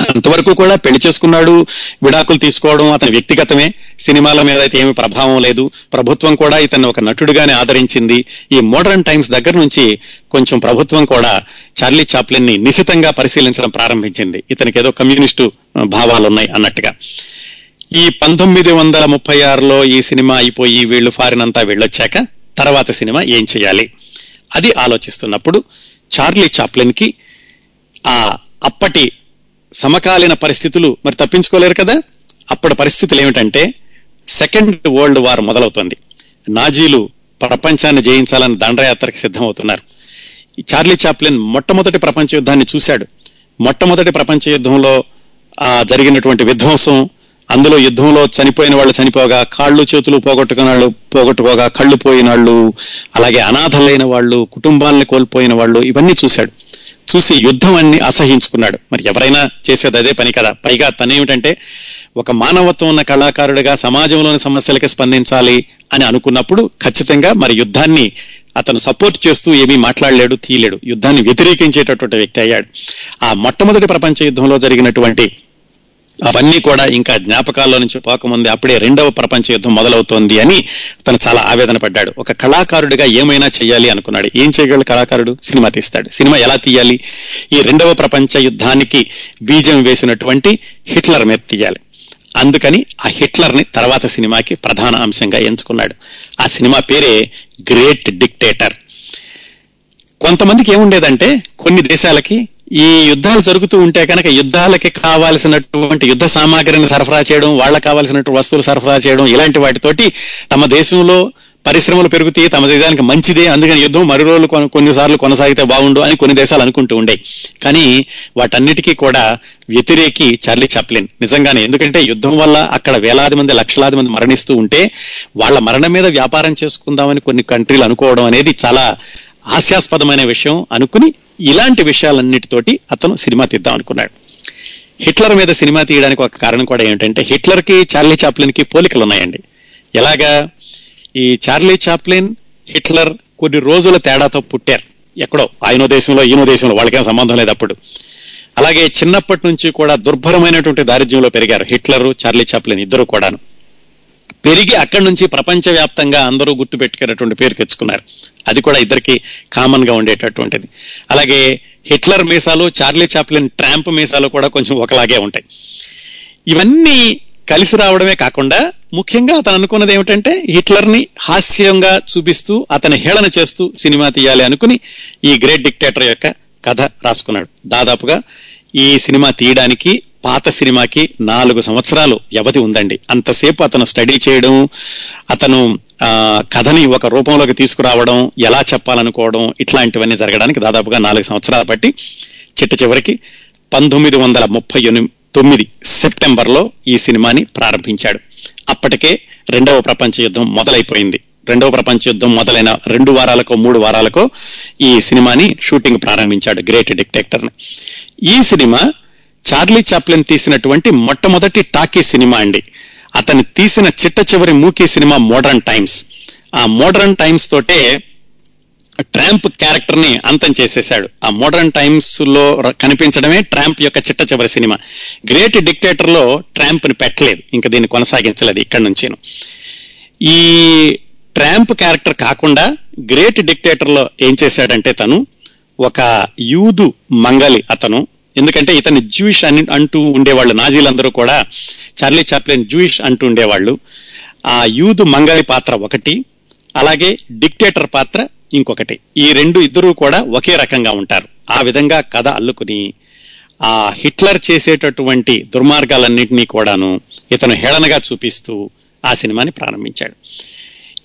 అంతవరకు కూడా పెళ్ళి చేసుకున్నాడు విడాకులు తీసుకోవడం అతని వ్యక్తిగతమే. సినిమాల మీద అయితే ఏమి ప్రభావం లేదు. ప్రభుత్వం కూడా ఇతన్ని ఒక నటుడుగానే ఆదరించింది. ఈ మోడర్న్ టైమ్స్ దగ్గర నుంచి కొంచెం ప్రభుత్వం కూడా చార్లీ చాప్లిన్ని నిశితంగా పరిశీలించడం ప్రారంభించింది. ఇతనికి ఏదో కమ్యూనిస్టు భావాలు ఉన్నాయి అన్నట్టుగా. ఈ పంతొమ్మిది వందల ముప్పై ఆరులో ఈ సినిమా అయిపోయి వీళ్ళు ఫారిన్ అంతా వెళ్ళొచ్చాక తర్వాత సినిమా ఏం చేయాలి? అది ఆలోచిస్తున్నప్పుడు చార్లీ చాప్లిన్కి ఆ అప్పటి సమకాలీన పరిస్థితులు మరి తప్పించుకోలేరు కదా? అప్పటి పరిస్థితులు ఏమిటంటే సెకండ్ వరల్డ్ వార్ మొదలవుతోంది. నాజీలు ప్రపంచాన్ని జయించాలని దండయాత్రకి సిద్ధమవుతున్నారు. చార్లీ చాప్లిన్ మొట్టమొదటి ప్రపంచ యుద్ధాన్ని చూశాడు. మొట్టమొదటి ప్రపంచ యుద్ధంలో ఆ జరిగినటువంటి విధ్వంసం అందులో యుద్ధంలో చనిపోయిన వాళ్ళు చనిపోగా కాళ్ళు చేతులు పోగొట్టుకున్న వాళ్ళు పోగొట్టుకోగా కళ్ళు పోయిన వాళ్ళు అలాగే అనాథలైన వాళ్ళు కుటుంబాలను కోల్పోయిన వాళ్ళు ఇవన్నీ చూశాడు. చూసి యుద్ధం అన్ని అసహించుకున్నాడు. మరి ఎవరైనా చేసేది అదే పని కదా. పైగా తనేమిటంటే ఒక మానవత్వం ఉన్న కళాకారుడిగా సమాజంలోని సమస్యలకి స్పందించాలి అని అనుకున్నప్పుడు ఖచ్చితంగా మరి యుద్ధాన్ని అతను సపోర్ట్ చేస్తూ ఏమీ మాట్లాడలేడు తీయలేడు. యుద్ధాన్ని వ్యతిరేకించేటటువంటి వ్యక్తి అయ్యాడు. ఆ మొట్టమొదటి ప్రపంచ యుద్ధంలో జరిగినటువంటి అవన్నీ కూడా ఇంకా జ్ఞాపకాల్లో నుంచి పోకముంది అప్పుడే రెండవ ప్రపంచ యుద్ధం మొదలవుతోంది అని తను చాలా ఆవేదన పడ్డాడు. ఒక కళాకారుడిగా ఏమైనా చేయాలి అనుకున్నాడు. ఏం చేయగలడు కళాకారుడు? సినిమా తీస్తాడు. సినిమా ఎలా తీయాలి? ఈ రెండవ ప్రపంచ యుద్ధానికి బీజం వేసినటువంటి హిట్లర్ మీద తీయాలి. అందుకని ఆ హిట్లర్ని తర్వాత సినిమాకి ప్రధాన అంశంగా ఎంచుకున్నాడు. ఆ సినిమా పేరే గ్రేట్ డిక్టేటర్. కొంతమందికి ఏముండేదంటే కొన్ని దేశాలకి ఈ యుద్ధాలు జరుగుతూ ఉంటే కనుక యుద్ధాలకి కావాల్సినటువంటి యుద్ధ సామాగ్రిని సరఫరా చేయడం వాళ్ళకి కావాల్సినటువంటి వస్తువులు సరఫరా చేయడం ఇలాంటి వాటితోటి తమ దేశంలో పరిశ్రమలు పెరుగుతాయి తమ దేశానికి మంచిదే అందుకని యుద్ధం మరో రోజులు కొన్నిసార్లు కొనసాగితే బాగుండు అని కొన్ని దేశాలు అనుకుంటూ ఉండే. కానీ వాటన్నిటికీ కూడా వ్యతిరేకి చార్లీ చాప్లిన్. నిజంగానే ఎందుకంటే యుద్ధం వల్ల అక్కడ వేలాది మంది లక్షలాది మంది మరణిస్తూ ఉంటే వాళ్ళ మరణం మీద వ్యాపారం చేసుకుందామని కొన్ని కంట్రీలు అనుకోవడం అనేది చాలా హాస్యాస్పదమైన విషయం అనుకుని ఇలాంటి విషయాలన్నిటితోటి అతను సినిమా తీద్దాం అనుకున్నాడు. హిట్లర్ మీద సినిమా తీయడానికి ఒక కారణం కూడా ఏమిటంటే హిట్లర్కి చార్లీ చాప్లిన్కి పోలికలు ఉన్నాయండి. ఎలాగా? ఈ చార్లీ చాప్లిన్ హిట్లర్ కొన్ని రోజుల తేడాతో పుట్టారు. ఎక్కడో ఆయనో దేశంలో ఈయనో దేశంలో వాళ్ళకేం సంబంధం లేదు అప్పుడు. అలాగే చిన్నప్పటి నుంచి కూడా దుర్భరమైనటువంటి దారిద్ర్యంలో పెరిగారు హిట్లర్ చార్లీ చాప్లిన్ ఇద్దరు కూడాను. పెరిగి అక్కడి నుంచి ప్రపంచవ్యాప్తంగా అందరూ గుర్తుపెట్టుకునేటువంటి పేరు తెచ్చుకున్నారు. అది కూడా ఇద్దరికి కామన్గా ఉండేటటువంటిది. అలాగే హిట్లర్ మీసాలు చార్లీ చాప్లిన్ ట్రాంప్ మీసాలు కూడా కొంచెం ఒకలాగే ఉంటాయి. ఇవన్నీ కలిసి రావడమే కాకుండా ముఖ్యంగా అతను అనుకున్నది ఏమిటంటే హిట్లర్ని హాస్యంగా చూపిస్తూ అతని హేళన చేస్తూ సినిమా తీయాలి అనుకుని ఈ గ్రేట్ డిక్టేటర్ యొక్క కథ రాసుకున్నాడు. దాదాపుగా ఈ సినిమా తీయడానికి పాత సినిమాకి నాలుగు సంవత్సరాలు వ్యవధి ఉందండి. అంతసేపు అతను స్టడీ చేయడం అతను కథని ఒక రూపంలోకి తీసుకురావడం ఎలా చెప్పాలనుకోవడం ఇట్లాంటివన్నీ జరగడానికి దాదాపుగా నాలుగు సంవత్సరాలు బట్టి చిట్ట చివరికి పంతొమ్మిది వందల ముప్పై తొమ్మిది సెప్టెంబర్లో ఈ సినిమాని ప్రారంభించాడు. అప్పటికే రెండవ ప్రపంచ యుద్ధం మొదలైపోయింది. రెండవ ప్రపంచ యుద్ధం మొదలైన రెండు వారాలకో మూడు వారాలకో ఈ సినిమాని షూటింగ్ ప్రారంభించాడు గ్రేట్ డిక్టేక్టర్ని ఈ సినిమా చార్లీ చాప్లిన్ తీసినటువంటి మొట్టమొదటి టాకీ సినిమా అండి. అతను తీసిన చిట్ట చివరి మూకీ సినిమా మోడర్న్ టైమ్స్. ఆ మోడర్న్ టైమ్స్ తోటే ట్రాంప్ క్యారెక్టర్ని అంతం చేసేశాడు. ఆ మోడర్న్ టైమ్స్లో కనిపించడమే ట్రాంప్ యొక్క చిట్ట చివరి సినిమా. గ్రేట్ డిక్టేటర్లో ట్రాంప్ని పెట్టలేదు. ఇంకా దీన్ని కొనసాగించలేదు ఇక్కడి నుంచి ఈ ట్రాంప్ క్యారెక్టర్ కాకుండా గ్రేట్ డిక్టేటర్లో ఏం చేశాడంటే తను ఒక యూదు మంగలి అతను ఎందుకంటే ఇతను జూయిష్ అని అంటూ ఉండేవాళ్ళు నాజీలందరూ కూడా చార్లీ చాప్లిన్ జూయిష్ అంటూ ఉండేవాళ్ళు. ఆ యూదు మంగళి పాత్ర ఒకటి అలాగే డిక్టేటర్ పాత్ర ఇంకొకటి. ఈ రెండు ఇద్దరూ కూడా ఒకే రకంగా ఉంటారు. ఆ విధంగా కథ అల్లుకుని ఆ హిట్లర్ చేసేటటువంటి దుర్మార్గాలన్నింటినీ కూడాను ఇతను హేళనగా చూపిస్తూ ఆ సినిమాని ప్రారంభించాడు.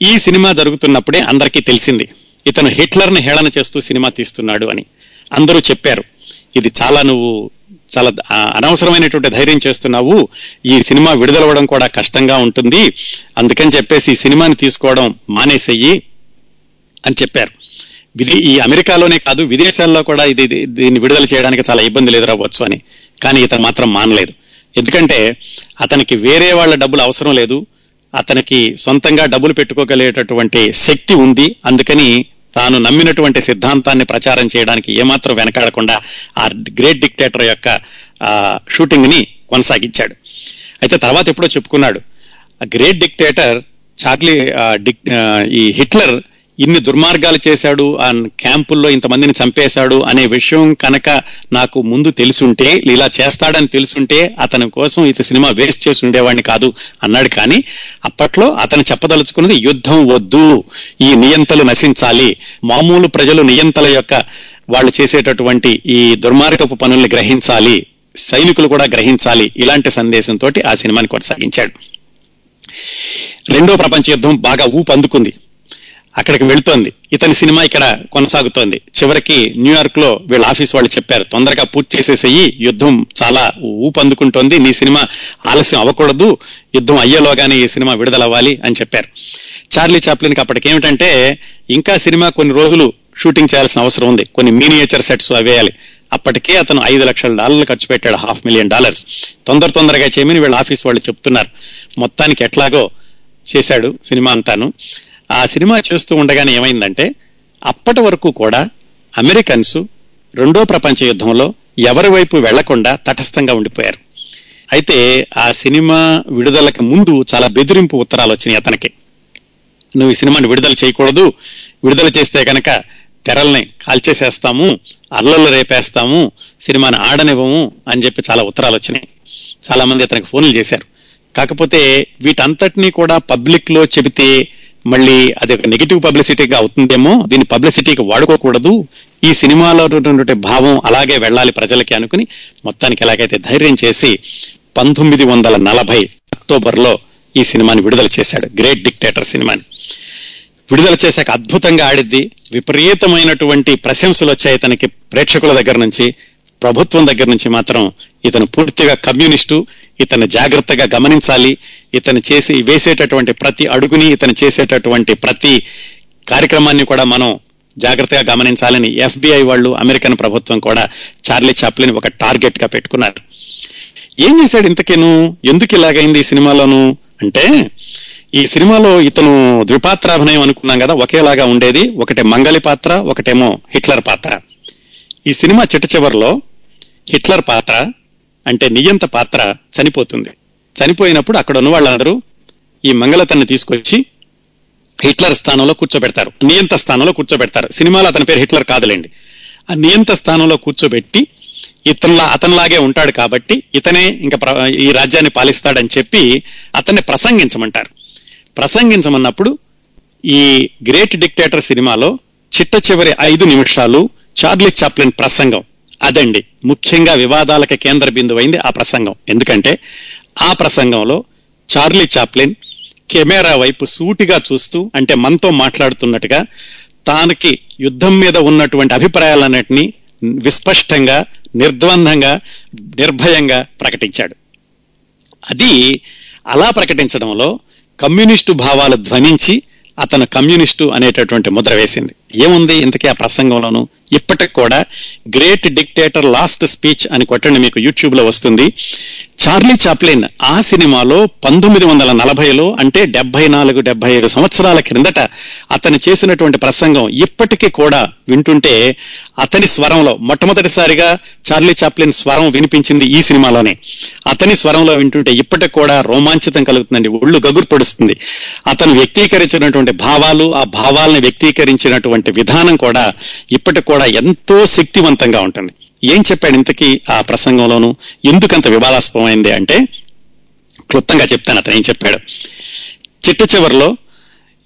ఈ సినిమా జరుగుతున్నప్పుడే అందరికీ తెలిసింది ఇతను హిట్లర్ని హేళన చేస్తూ సినిమా తీస్తున్నాడు అని. అందరూ చెప్పారు ఇది చాలా నువ్వు చాలా అనవసరమైనటువంటి ధైర్యం చేస్తున్నావు. ఈ సినిమా విడుదలవ్వడం కూడా కష్టంగా ఉంటుంది. అందుకని చెప్పేసి ఈ సినిమాని తీసుకోవడం మానేసెయ్యి అని చెప్పారు. విదే ఈ అమెరికాలోనే కాదు విదేశాల్లో కూడా ఇది ఇది- దీన్ని విడుదల చేయడానికి చాలా ఇబ్బందులు ఎదురవ్వచ్చు అని. కానీ ఇతను మాత్రం మానలేదు. ఎందుకంటే అతనికి వేరే వాళ్ళ డబ్బులు అవసరం లేదు. అతనికి సొంతంగా డబ్బులు పెట్టుకోగలిగేటటువంటి శక్తి ఉంది. అందుకని తాను నమ్మినటువంటి సిద్ధాంతాన్ని ప్రచారం చేయడానికి ఏమాత్రం వెనకాడకుండా ఆ గ్రేట్ డిక్టేటర్ యొక్క ఆ, షూటింగ్ని కొనసాగించాడు. అయితే తర్వాత ఎప్పుడో చెప్పుకున్నాడు గ్రేట్ డిక్టేటర్ చార్లీ ఆ, ఆ, ఈ హిట్లర్ ఇన్ని దుర్మార్గాలు చేశాడు ఆ క్యాంపుల్లో ఇంతమందిని చంపేశాడు అనే విషయం కనుక నాకు ముందు తెలుసుంటే ఇలా చేస్తాడని తెలుసుంటే అతని కోసం ఇత సినిమా వేస్ట్ చేసి ఉండేవాడిని కాదు అన్నాడు. కానీ అప్పట్లో అతను చెప్పదలుచుకున్నది యుద్ధం వద్దు ఈ నియంతలు నశించాలి. మామూలు ప్రజలు నియంతల యొక్క వాళ్ళు చేసేటటువంటి ఈ దుర్మార్గపు పనుల్ని గ్రహించాలి సైనికులు కూడా గ్రహించాలి ఇలాంటి సందేశంతో ఆ సినిమాని కొనసాగించాడు. రెండో ప్రపంచ యుద్ధం బాగా ఊపు అందుకుంది అక్కడికి వెళ్తోంది. ఇతని సినిమా ఇక్కడ కొనసాగుతోంది. చివరికి న్యూయార్క్లో వీళ్ళ ఆఫీస్ వాళ్ళు చెప్పారు తొందరగా పూర్తి చేసేసేయి యుద్ధం చాలా ఊపు అందుకుంటోంది నీ సినిమా ఆలస్యం అవ్వకూడదు యుద్ధం అయ్యేలోగానే ఈ సినిమా విడుదలవ్వాలి అని చెప్పారు. చార్లీ చాప్లిన్కి అప్పటికేమిటంటే ఇంకా సినిమా కొన్ని రోజులు షూటింగ్ చేయాల్సిన అవసరం ఉంది. కొన్ని మీనియేచర్ సెట్స్ అవేయాలి అప్పటికే అతను ఐదు లక్షల డాలర్లు ఖర్చు పెట్టాడు హాఫ్ మిలియన్ డాలర్స్. తొందర తొందరగా చేయమని వీళ్ళ ఆఫీస్ వాళ్ళు చెప్తున్నారు. మొత్తానికి ఎట్లాగో చేశాడు సినిమా అంతాను. ఆ సినిమా చేస్తూ ఉండగానే ఏమైందంటే అప్పటి వరకు కూడా అమెరికన్స్ రెండో ప్రపంచ యుద్ధంలో ఎవరి వైపు వెళ్ళకుండా తటస్థంగా ఉండిపోయారు. అయితే ఆ సినిమా విడుదలకు ముందు చాలా బెదిరింపు ఉత్తరాలు వచ్చినాయి అతనికి. నువ్వు ఈ సినిమాని విడుదల చేయకూడదు. విడుదల చేస్తే కనుక తెరల్ని కాల్చేసేస్తాము అల్లలు రేపేస్తాము సినిమాని ఆడనివ్వము అని చెప్పి చాలా ఉత్తరాలు వచ్చినాయి. చాలా మంది అతనికి ఫోన్లు చేశారు. కాకపోతే వీటంతటినీ కూడా పబ్లిక్లో చెబితే మళ్ళీ అది ఒక నెగిటివ్ పబ్లిసిటీగా అవుతుందేమో దీన్ని పబ్లిసిటీకి వాడుకోకూడదు. ఈ సినిమాలో భావం అలాగే వెళ్ళాలి ప్రజలకి అనుకుని మొత్తానికి ఎలాగైతే ధైర్యం చేసి పంతొమ్మిది వందల నలభై అక్టోబర్లో ఈ సినిమాని విడుదల చేశాడు గ్రేట్ డిక్టేటర్ సినిమాని. విడుదల చేశాక అద్భుతంగా ఆడిద్ది. విపరీతమైనటువంటి ప్రశంసలు వచ్చాయి తనకి ప్రేక్షకుల దగ్గర నుంచి. ప్రభుత్వం దగ్గర నుంచి మాత్రం ఇతను పూర్తిగా కమ్యూనిస్టు. ఇతను జాగ్రత్తగా గమనించాలి. ఇతను చేసి వేసేటటువంటి ప్రతి అడుగుని ఇతను చేసేటటువంటి ప్రతి కార్యక్రమాన్ని కూడా మనం జాగ్రత్తగా గమనించాలని ఎఫ్బిఐ వాళ్ళు అమెరికన్ ప్రభుత్వం కూడా చార్లీ చాప్లిన్ ఒక టార్గెట్గా పెట్టుకున్నారు. ఏం చేశాడు ఇంతకేను? ఎందుకు ఇలాగైంది ఈ సినిమాలోను? అంటే ఈ సినిమాలో ఇతను ద్విపాత్రాభినయం అనుకున్నాం కదా ఒకేలాగా ఉండేది. ఒకటి మంగలి పాత్ర ఒకటేమో హిట్లర్ పాత్ర. ఈ సినిమా చిట్ట చివరిలో హిట్లర్ పాత్ర అంటే నియంత పాత్ర చనిపోతుంది. చనిపోయినప్పుడు అక్కడ ఉన్న వాళ్ళందరూ ఈ మంగళతన్ని తీసుకొచ్చి హిట్లర్ స్థానంలో కూర్చోబెడతారు. నియంత స్థానంలో కూర్చోబెడతారు. సినిమాలో అతని పేరు హిట్లర్ కాదులేండి. ఆ నియంత స్థానంలో కూర్చోబెట్టి ఇతనిలా అతనిలాగే ఉంటాడు కాబట్టి ఇతనే ఇంకా ప్ర- ఈ రాజ్యాన్ని పాలిస్తాడని చెప్పి అతన్ని ప్రసంగించమంటారు. ప్రసంగించమన్నప్పుడు ఈ గ్రేట్ డిక్టేటర్ సినిమాలో చిట్ట చివరి ఐదు నిమిషాలు చార్లీ చాప్లిన్ ప్రసంగం అదండి. ముఖ్యంగా వివాదాలకు కేంద్ర బిందువైంది ఆ ప్రసంగం. ఎందుకంటే ఆ ప్రసంగంలో చార్లీ చాప్లిన్ కెమెరా వైపు సూటిగా చూస్తూ అంటే మనతో మాట్లాడుతున్నట్టుగా తానకి యుద్ధం మీద ఉన్నటువంటి అభిప్రాయాలన్నింటినీ విస్పష్టంగా నిర్ద్వందంగా నిర్భయంగా ప్రకటించాడు. అది అలా ప్రకటించడంలో కమ్యూనిస్టు భావాలు ధ్వనించి అతను కమ్యూనిస్టు అనేటటువంటి ముద్ర వేసింది. ఏముంది ఇంతకీ ఆ ప్రసంగంలోను? ఇప్పటికి కూడా గ్రేట్ డిక్టేటర్ లాస్ట్ స్పీచ్ అని కొట్టండి మీకు యూట్యూబ్లో వస్తుంది. చార్లీ చాప్లిన్ ఆ సినిమాలో పంతొమ్మిది వందల నలభైలో అంటే డెబ్బై నాలుగు డెబ్బై ఐదు సంవత్సరాల క్రిందట అతను చేసినటువంటి ప్రసంగం ఇప్పటికీ కూడా వింటుంటే అతని స్వరంలో మొట్టమొదటిసారిగా చార్లీ చాప్లిన్ స్వరం వినిపించింది ఈ సినిమాలోనే. అతని స్వరంలో వింటుంటే ఇప్పటికి కూడా రోమాంచితం కలుగుతుందండి ఒళ్ళు గగురు పడుస్తుంది. అతను వ్యక్తీకరించినటువంటి భావాలు ఆ భావాలను వ్యక్తీకరించినటువంటి విధానం కూడా ఇప్పటికి కూడా ఎంతో శక్తివంతంగా ఉంటుంది. ఏం చెప్పాడు ఇంతకీ ఆ ప్రసంగంలోనూ? ఎందుకంత వివాదాస్పదమైంది అంటే క్లుప్తంగా చెప్తాను అతను ఏం చెప్పాడు. చిట్ట చివరిలో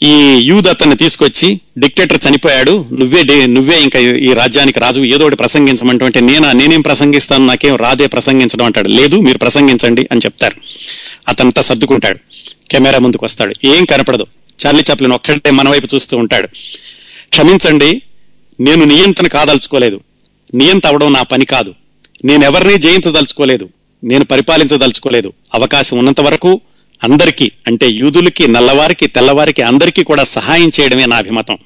ఈ యూద్ అతన్ని తీసుకొచ్చి డిక్టేటర్ చనిపోయాడు నువ్వే నువ్వే ఇంకా ఈ రాజ్యానికి రాజు ఏదో ఒకటి ప్రసంగించమంటే నేనా నేనేం ప్రసంగిస్తాను నాకేం రాదే ప్రసంగించడం అంటాడు. లేదు మీరు ప్రసంగించండి అని చెప్తారు. అతనంతా సర్దుకుంటాడు. కెమెరా ముందుకు వస్తాడు. ఏం కనపడదు. చార్లీ చాప్లిన్ ఒక్కటే మన వైపు చూస్తూ ఉంటాడు. క్షమించండి నేను నియంత్రణ కాదలుచుకోలేదు. నియంత అవడం నా పని కాదు. నేనెవరినీ జయించదలుచుకోలేదు. నేను పరిపాలించదలుచుకోలేదు. అవకాశం ఉన్నంత వరకు అందరికీ అంటే యూదులకి నల్లవారికి తెల్లవారికి అందరికీ కూడా సహాయం చేయడమే నా అభిమతం.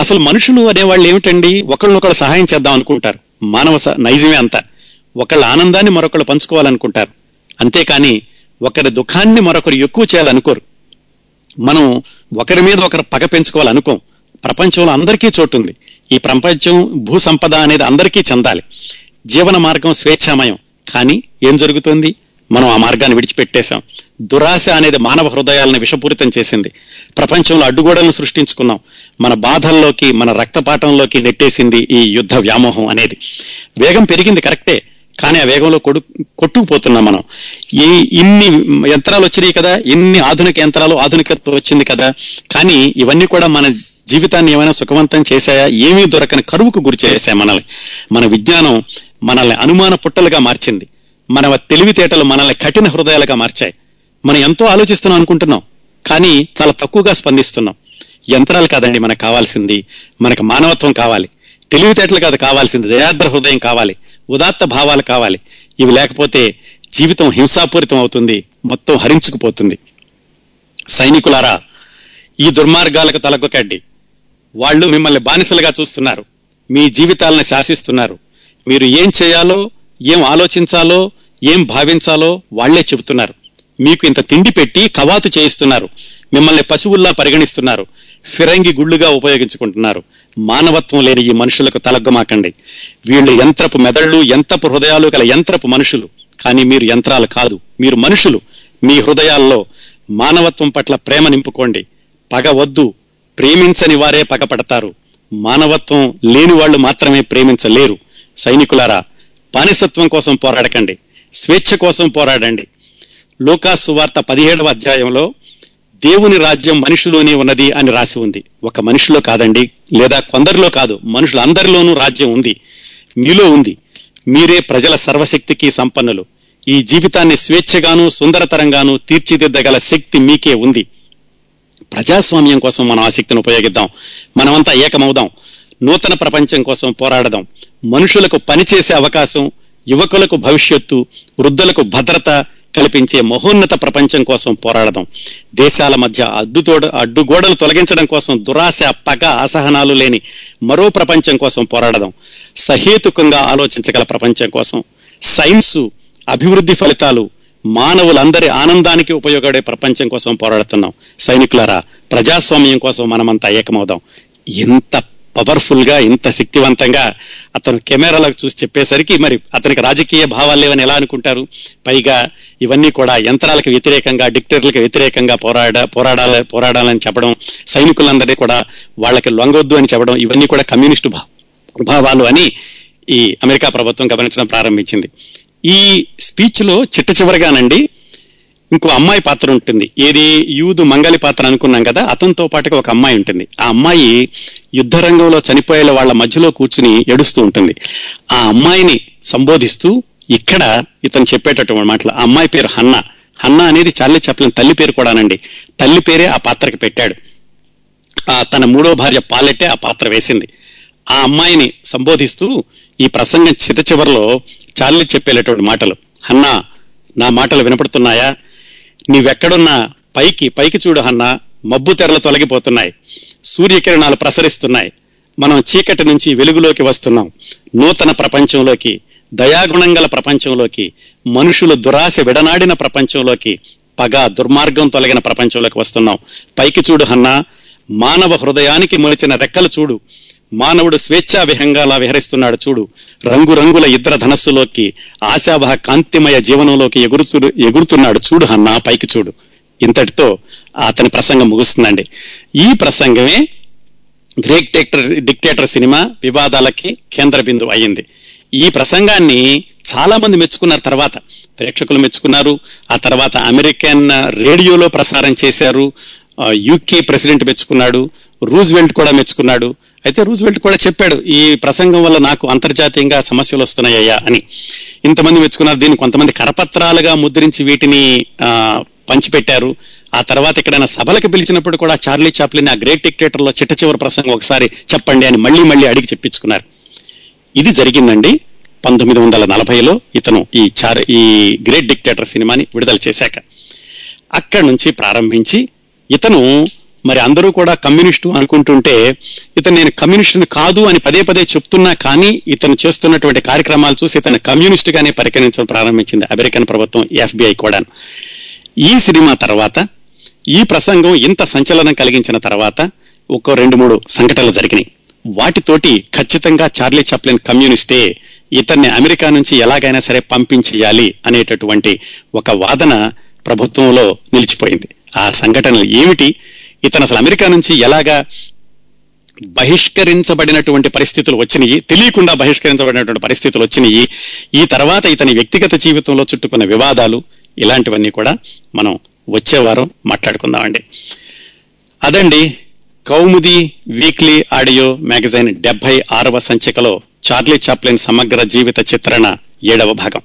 అసలు మనుషులు అనేవాళ్ళు ఏమిటండి? ఒకళ్ళనొకళ్ళు సహాయం చేద్దాం అనుకుంటారు. మానవ నైజమే అంతా. ఒకళ్ళ ఆనందాన్ని మరొకళ్ళు పంచుకోవాలనుకుంటారు. అంతేకాని ఒకరి దుఃఖాన్ని మరొకరు ఎక్కువ చేయాలనుకోరు. మనం ఒకరి మీద ఒకరు పగ పెంచుకోవాలనుకోం. ప్రపంచంలో అందరికీ చోటు ఉంది ఈ ప్రపంచం భూ సంపద అనేది అందరికీ చెందాలి. జీవన మార్గం స్వేచ్ఛామయం. కానీ ఏం జరుగుతుంది? మనం ఆ మార్గాన్ని విడిచిపెట్టేశాం. దురాశ అనేది మానవ హృదయాలను విషపూరితం చేసింది. ప్రపంచంలో అడ్డుగోడలను సృష్టించుకున్నాం. మన బాధల్లోకి మన రక్తపాతంలోకి నెట్టేసింది ఈ యుద్ధ వ్యామోహం అనేది. వేగం పెరిగింది కరెక్టే. కానీ ఆ వేగంలో కొడు కొట్టుకుపోతున్నాం మనం. ఈ ఇన్ని యంత్రాలు వచ్చినాయి కదా. ఇన్ని ఆధునిక యంత్రాలు ఆధునికత వచ్చింది కదా. కానీ ఇవన్నీ కూడా మన జీవితాన్ని ఏమైనా సుఖవంతం చేశాయా? ఏమీ దొరకని కరువుకు గురి చేశాయి మనల్ని? మన విజ్ఞానం మనల్ని అనుమాన పుట్టలుగా మార్చింది. మన తెలివితేటలు మనల్ని కఠిన హృదయాలుగా మార్చాయి. మనం ఎంతో ఆలోచిస్తున్నాం అనుకుంటున్నాం. కానీ చాలా తక్కువగా స్పందిస్తున్నాం. యంత్రాలు కాదండి మనకు కావాల్సింది. మనకు మానవత్వం కావాలి. తెలివితేటలు కాదు కావాల్సింది. దయాద్ర హృదయం కావాలి. ఉదాత్త భావాలు కావాలి. ఇవి లేకపోతే జీవితం హింసాపూరితం అవుతుంది. మొత్తం హరించుకుపోతుంది. సైనికులారా ఈ దుర్మార్గాలకు తలగొకండి వాళ్ళు మిమ్మల్ని బానిసలుగా చూస్తున్నారు. మీ జీవితాలను శాసిస్తున్నారు. మీరు ఏం చేయాలో ఏం ఆలోచించాలో ఏం భావించాలో వాళ్ళే చెబుతున్నారు. మీకు ఇంత తిండి పెట్టి కవాతు చేయిస్తున్నారు. మిమ్మల్ని పశువుల్లా పరిగణిస్తున్నారు. ఫిరంగి గుళ్ళుగా ఉపయోగించుకుంటున్నారు. మానవత్వం లేని ఈ మనుషులకు తలగ్గమాకండి. వీళ్ళు యంత్రపు మెదళ్ళు యంత్రపు హృదయాలు గల యంత్రపు మనుషులు. కానీ మీరు యంత్రాలు కాదు. మీరు మనుషులు. మీ హృదయాల్లో మానవత్వం పట్ల ప్రేమ నింపుకోండి. పగ వద్దు. ప్రేమించని వారే పగపడతారు. మానవత్వం లేని వాళ్ళు మాత్రమే ప్రేమించలేరు. సైనికులారా బానిసత్వం కోసం పోరాడకండి. స్వేచ్ఛ కోసం పోరాడండి. లోకాసు వార్త పదిహేడవ అధ్యాయంలో దేవుని రాజ్యం మనుషులోనే ఉన్నది అని రాసి ఉంది. ఒక మనిషిలో కాదండి లేదా కొందరిలో కాదు మనుషులందరిలోనూ రాజ్యం ఉంది. మీలో ఉంది. మీరే ప్రజల సర్వశక్తికి సంపన్నులు. ఈ జీవితాన్ని స్వేచ్ఛగాను సుందరతరంగాను తీర్చిదిద్దగల శక్తి మీకే ఉంది. ప్రజాస్వామ్యం కోసం మనం ఆసక్తిని ఉపయోగిద్దాం. మనమంతా ఏకమవుదాం. నూతన ప్రపంచం కోసం పోరాడదాం. మనుషులకు పనిచేసే అవకాశం యువకులకు భవిష్యత్తు వృద్ధులకు భద్రత కల్పించే మహోన్నత ప్రపంచం కోసం పోరాడదాం. దేశాల మధ్య అడ్డుతోడ అడ్డుగోడలు తొలగించడం కోసం దురాశ పగ అసహనాలు లేని మరో ప్రపంచం కోసం పోరాడదాం. సహేతుకంగా ఆలోచించగల ప్రపంచం కోసం సైన్సు అభివృద్ధి ఫలితాలు మానవులందరి ఆనందానికి ఉపయోగపడే ప్రపంచం కోసం పోరాడుతున్నాం. సైనికులారా ప్రజాస్వామ్యం కోసం మనమంతా ఏకమవుదాం. ఎంత పవర్ఫుల్గా ఇంత శక్తివంతంగా అతను కెమెరాలకు చూసి చెప్పేసరికి మరి అతనికి రాజకీయ భావాలు లేవని ఎలా అనుకుంటారు? పైగా ఇవన్నీ కూడా యంత్రాలకు వ్యతిరేకంగా డిక్టర్లకు వ్యతిరేకంగా పోరాడ పోరాడాల పోరాడాలని చెప్పడం సైనికులందరినీ కూడా వాళ్ళకి లొంగొద్దు అని చెప్పడం ఇవన్నీ కూడా కమ్యూనిస్టు భావాలు అని ఈ అమెరికా ప్రభుత్వం గమనించడం ప్రారంభించింది. ఈ స్పీచ్లో చిట్ట చివరిగానండి ఇంకో అమ్మాయి పాత్ర ఉంటుంది. ఏది? యూదు మంగళి పాత్ర అనుకున్నాం కదా అతనితో పాటుగా ఒక అమ్మాయి ఉంటుంది. ఆ అమ్మాయి యుద్ధ రంగంలో చనిపోయే వాళ్ళ మధ్యలో కూర్చుని ఏడుస్తూ ఉంటుంది. ఆ అమ్మాయిని సంబోధిస్తూ ఇక్కడ ఇతను చెప్పేటటువంటి మాటలు. ఆ అమ్మాయి పేరు హన్నా. హన్నా అనేది చార్లీ చెప్పలేని తల్లి పేరు కూడానండి. తల్లి పేరే ఆ పాత్రకి పెట్టాడు. ఆ తన మూడో భార్య పాలెట్టే ఆ పాత్ర వేసింది. ఆ అమ్మాయిని సంబోధిస్తూ ఈ ప్రసంగం చిట్ట చివరిలో చార్లీ చెప్పేటటువంటి మాటలు. అన్నా నా మాటలు వినపడుతున్నాయా? నీవెక్కడున్నా పైకి పైకి చూడు హన్నా మబ్బు తెరలు తొలగిపోతున్నాయి. సూర్యకిరణాలు ప్రసరిస్తున్నాయి. మనం చీకటి నుంచి వెలుగులోకి వస్తున్నాం. నూతన ప్రపంచంలోకి దయాగుణం గల ప్రపంచంలోకి మనుషులు దురాశ విడనాడిన ప్రపంచంలోకి పగ దుర్మార్గం తొలగిన ప్రపంచంలోకి వస్తున్నాం. పైకి చూడు హన్నా మానవ హృదయానికి మొలిచిన రెక్కలు చూడు. మానవుడు స్వేచ్ఛా విహంగాలా విహరిస్తున్నాడు చూడు. రంగురంగుల ఇద్దర ధనస్సులోకి ఆశాభ కాంతిమయ జీవనంలోకి ఎగురుతు ఎగురుతున్నాడు చూడు అన్న పైకి చూడు. ఇంతటితో అతని ప్రసంగం ముగుస్తుందండి. ఈ ప్రసంగమే గ్రేట్ డిక్టర్ డిక్టేటర్ సినిమా వివాదాలకి కేంద్ర బిందువు అయ్యింది. ఈ ప్రసంగాన్ని చాలా మంది మెచ్చుకున్నారు తర్వాత. ప్రేక్షకులు మెచ్చుకున్నారు. ఆ తర్వాత అమెరికన్ రేడియోలో ప్రసారం చేశారు. UK president మెచ్చుకున్నాడు. రూజ్వెల్ట్ కూడా మెచ్చుకున్నాడు. అయితే రూజ్వెల్ట్ కూడా చెప్పాడు ఈ ప్రసంగం వల్ల నాకు అంతర్జాతీయంగా సమస్యలు వస్తున్నాయ్యా అని. ఇంతమంది మెచ్చుకున్నారు దీన్ని కొంతమంది కరపత్రాలుగా ముద్రించి వీటిని పంచిపెట్టారు. ఆ తర్వాత ఎక్కడైనా సభలకు పిలిచినప్పుడు కూడా చార్లీ చాప్లిన్ ఆ గ్రేట్ డిక్టేటర్లో చిట్ట చివరి ప్రసంగం ఒకసారి చెప్పండి అని మళ్ళీ మళ్ళీ అడిగి చెప్పించుకున్నారు. ఇది జరిగిందండి పంతొమ్మిది వందల నలభైలో ఇతను ఈ చార్ ఈ గ్రేట్ డిక్టేటర్ సినిమాని విడుదల చేశాక. అక్కడి నుంచి ప్రారంభించి ఇతను మరి అందరూ కూడా కమ్యూనిస్టు అనుకుంటుంటే ఇతను నేను కమ్యూనిస్టుని కాదు అని పదే పదే చెప్తున్నా కానీ ఇతను చేస్తున్నటువంటి కార్యక్రమాలు చూసి ఇతను కమ్యూనిస్ట్ గానే పరిగణించడం ప్రారంభించింది అమెరికన్ ప్రభుత్వం ఎఫ్బిఐ కూడా ఈ సినిమా తర్వాత ఈ ప్రసంగం ఇంత సంచలనం కలిగించిన తర్వాత ఒక రెండు మూడు సంఘటనలు జరిగినాయి. వాటితోటి ఖచ్చితంగా చార్లీ చాప్లిన్ కమ్యూనిస్టే ఇతన్ని అమెరికా నుంచి ఎలాగైనా సరే పంపించేయాలి అనేటటువంటి ఒక వాదన ప్రభుత్వంలో నిలిచిపోయింది. ఆ సంఘటనలు ఏమిటి? ఇతను అసలు అమెరికా నుంచి ఎలాగా బహిష్కరించబడినటువంటి పరిస్థితులు వచ్చినాయి తెలియకుండా బహిష్కరించబడినటువంటి పరిస్థితులు వచ్చినాయి ఈ తర్వాత ఇతని వ్యక్తిగత జీవితంలో చుట్టుకున్న వివాదాలు ఇలాంటివన్నీ కూడా మనం వచ్చే వారం మాట్లాడుకుందామండి. అదండి కౌముది వీక్లీ ఆడియో మ్యాగజైన్ డెబ్బై ఆరవ సంచికలో చార్లీ చాప్లిన్ సమగ్ర జీవిత చిత్రణ ఏడవ భాగం.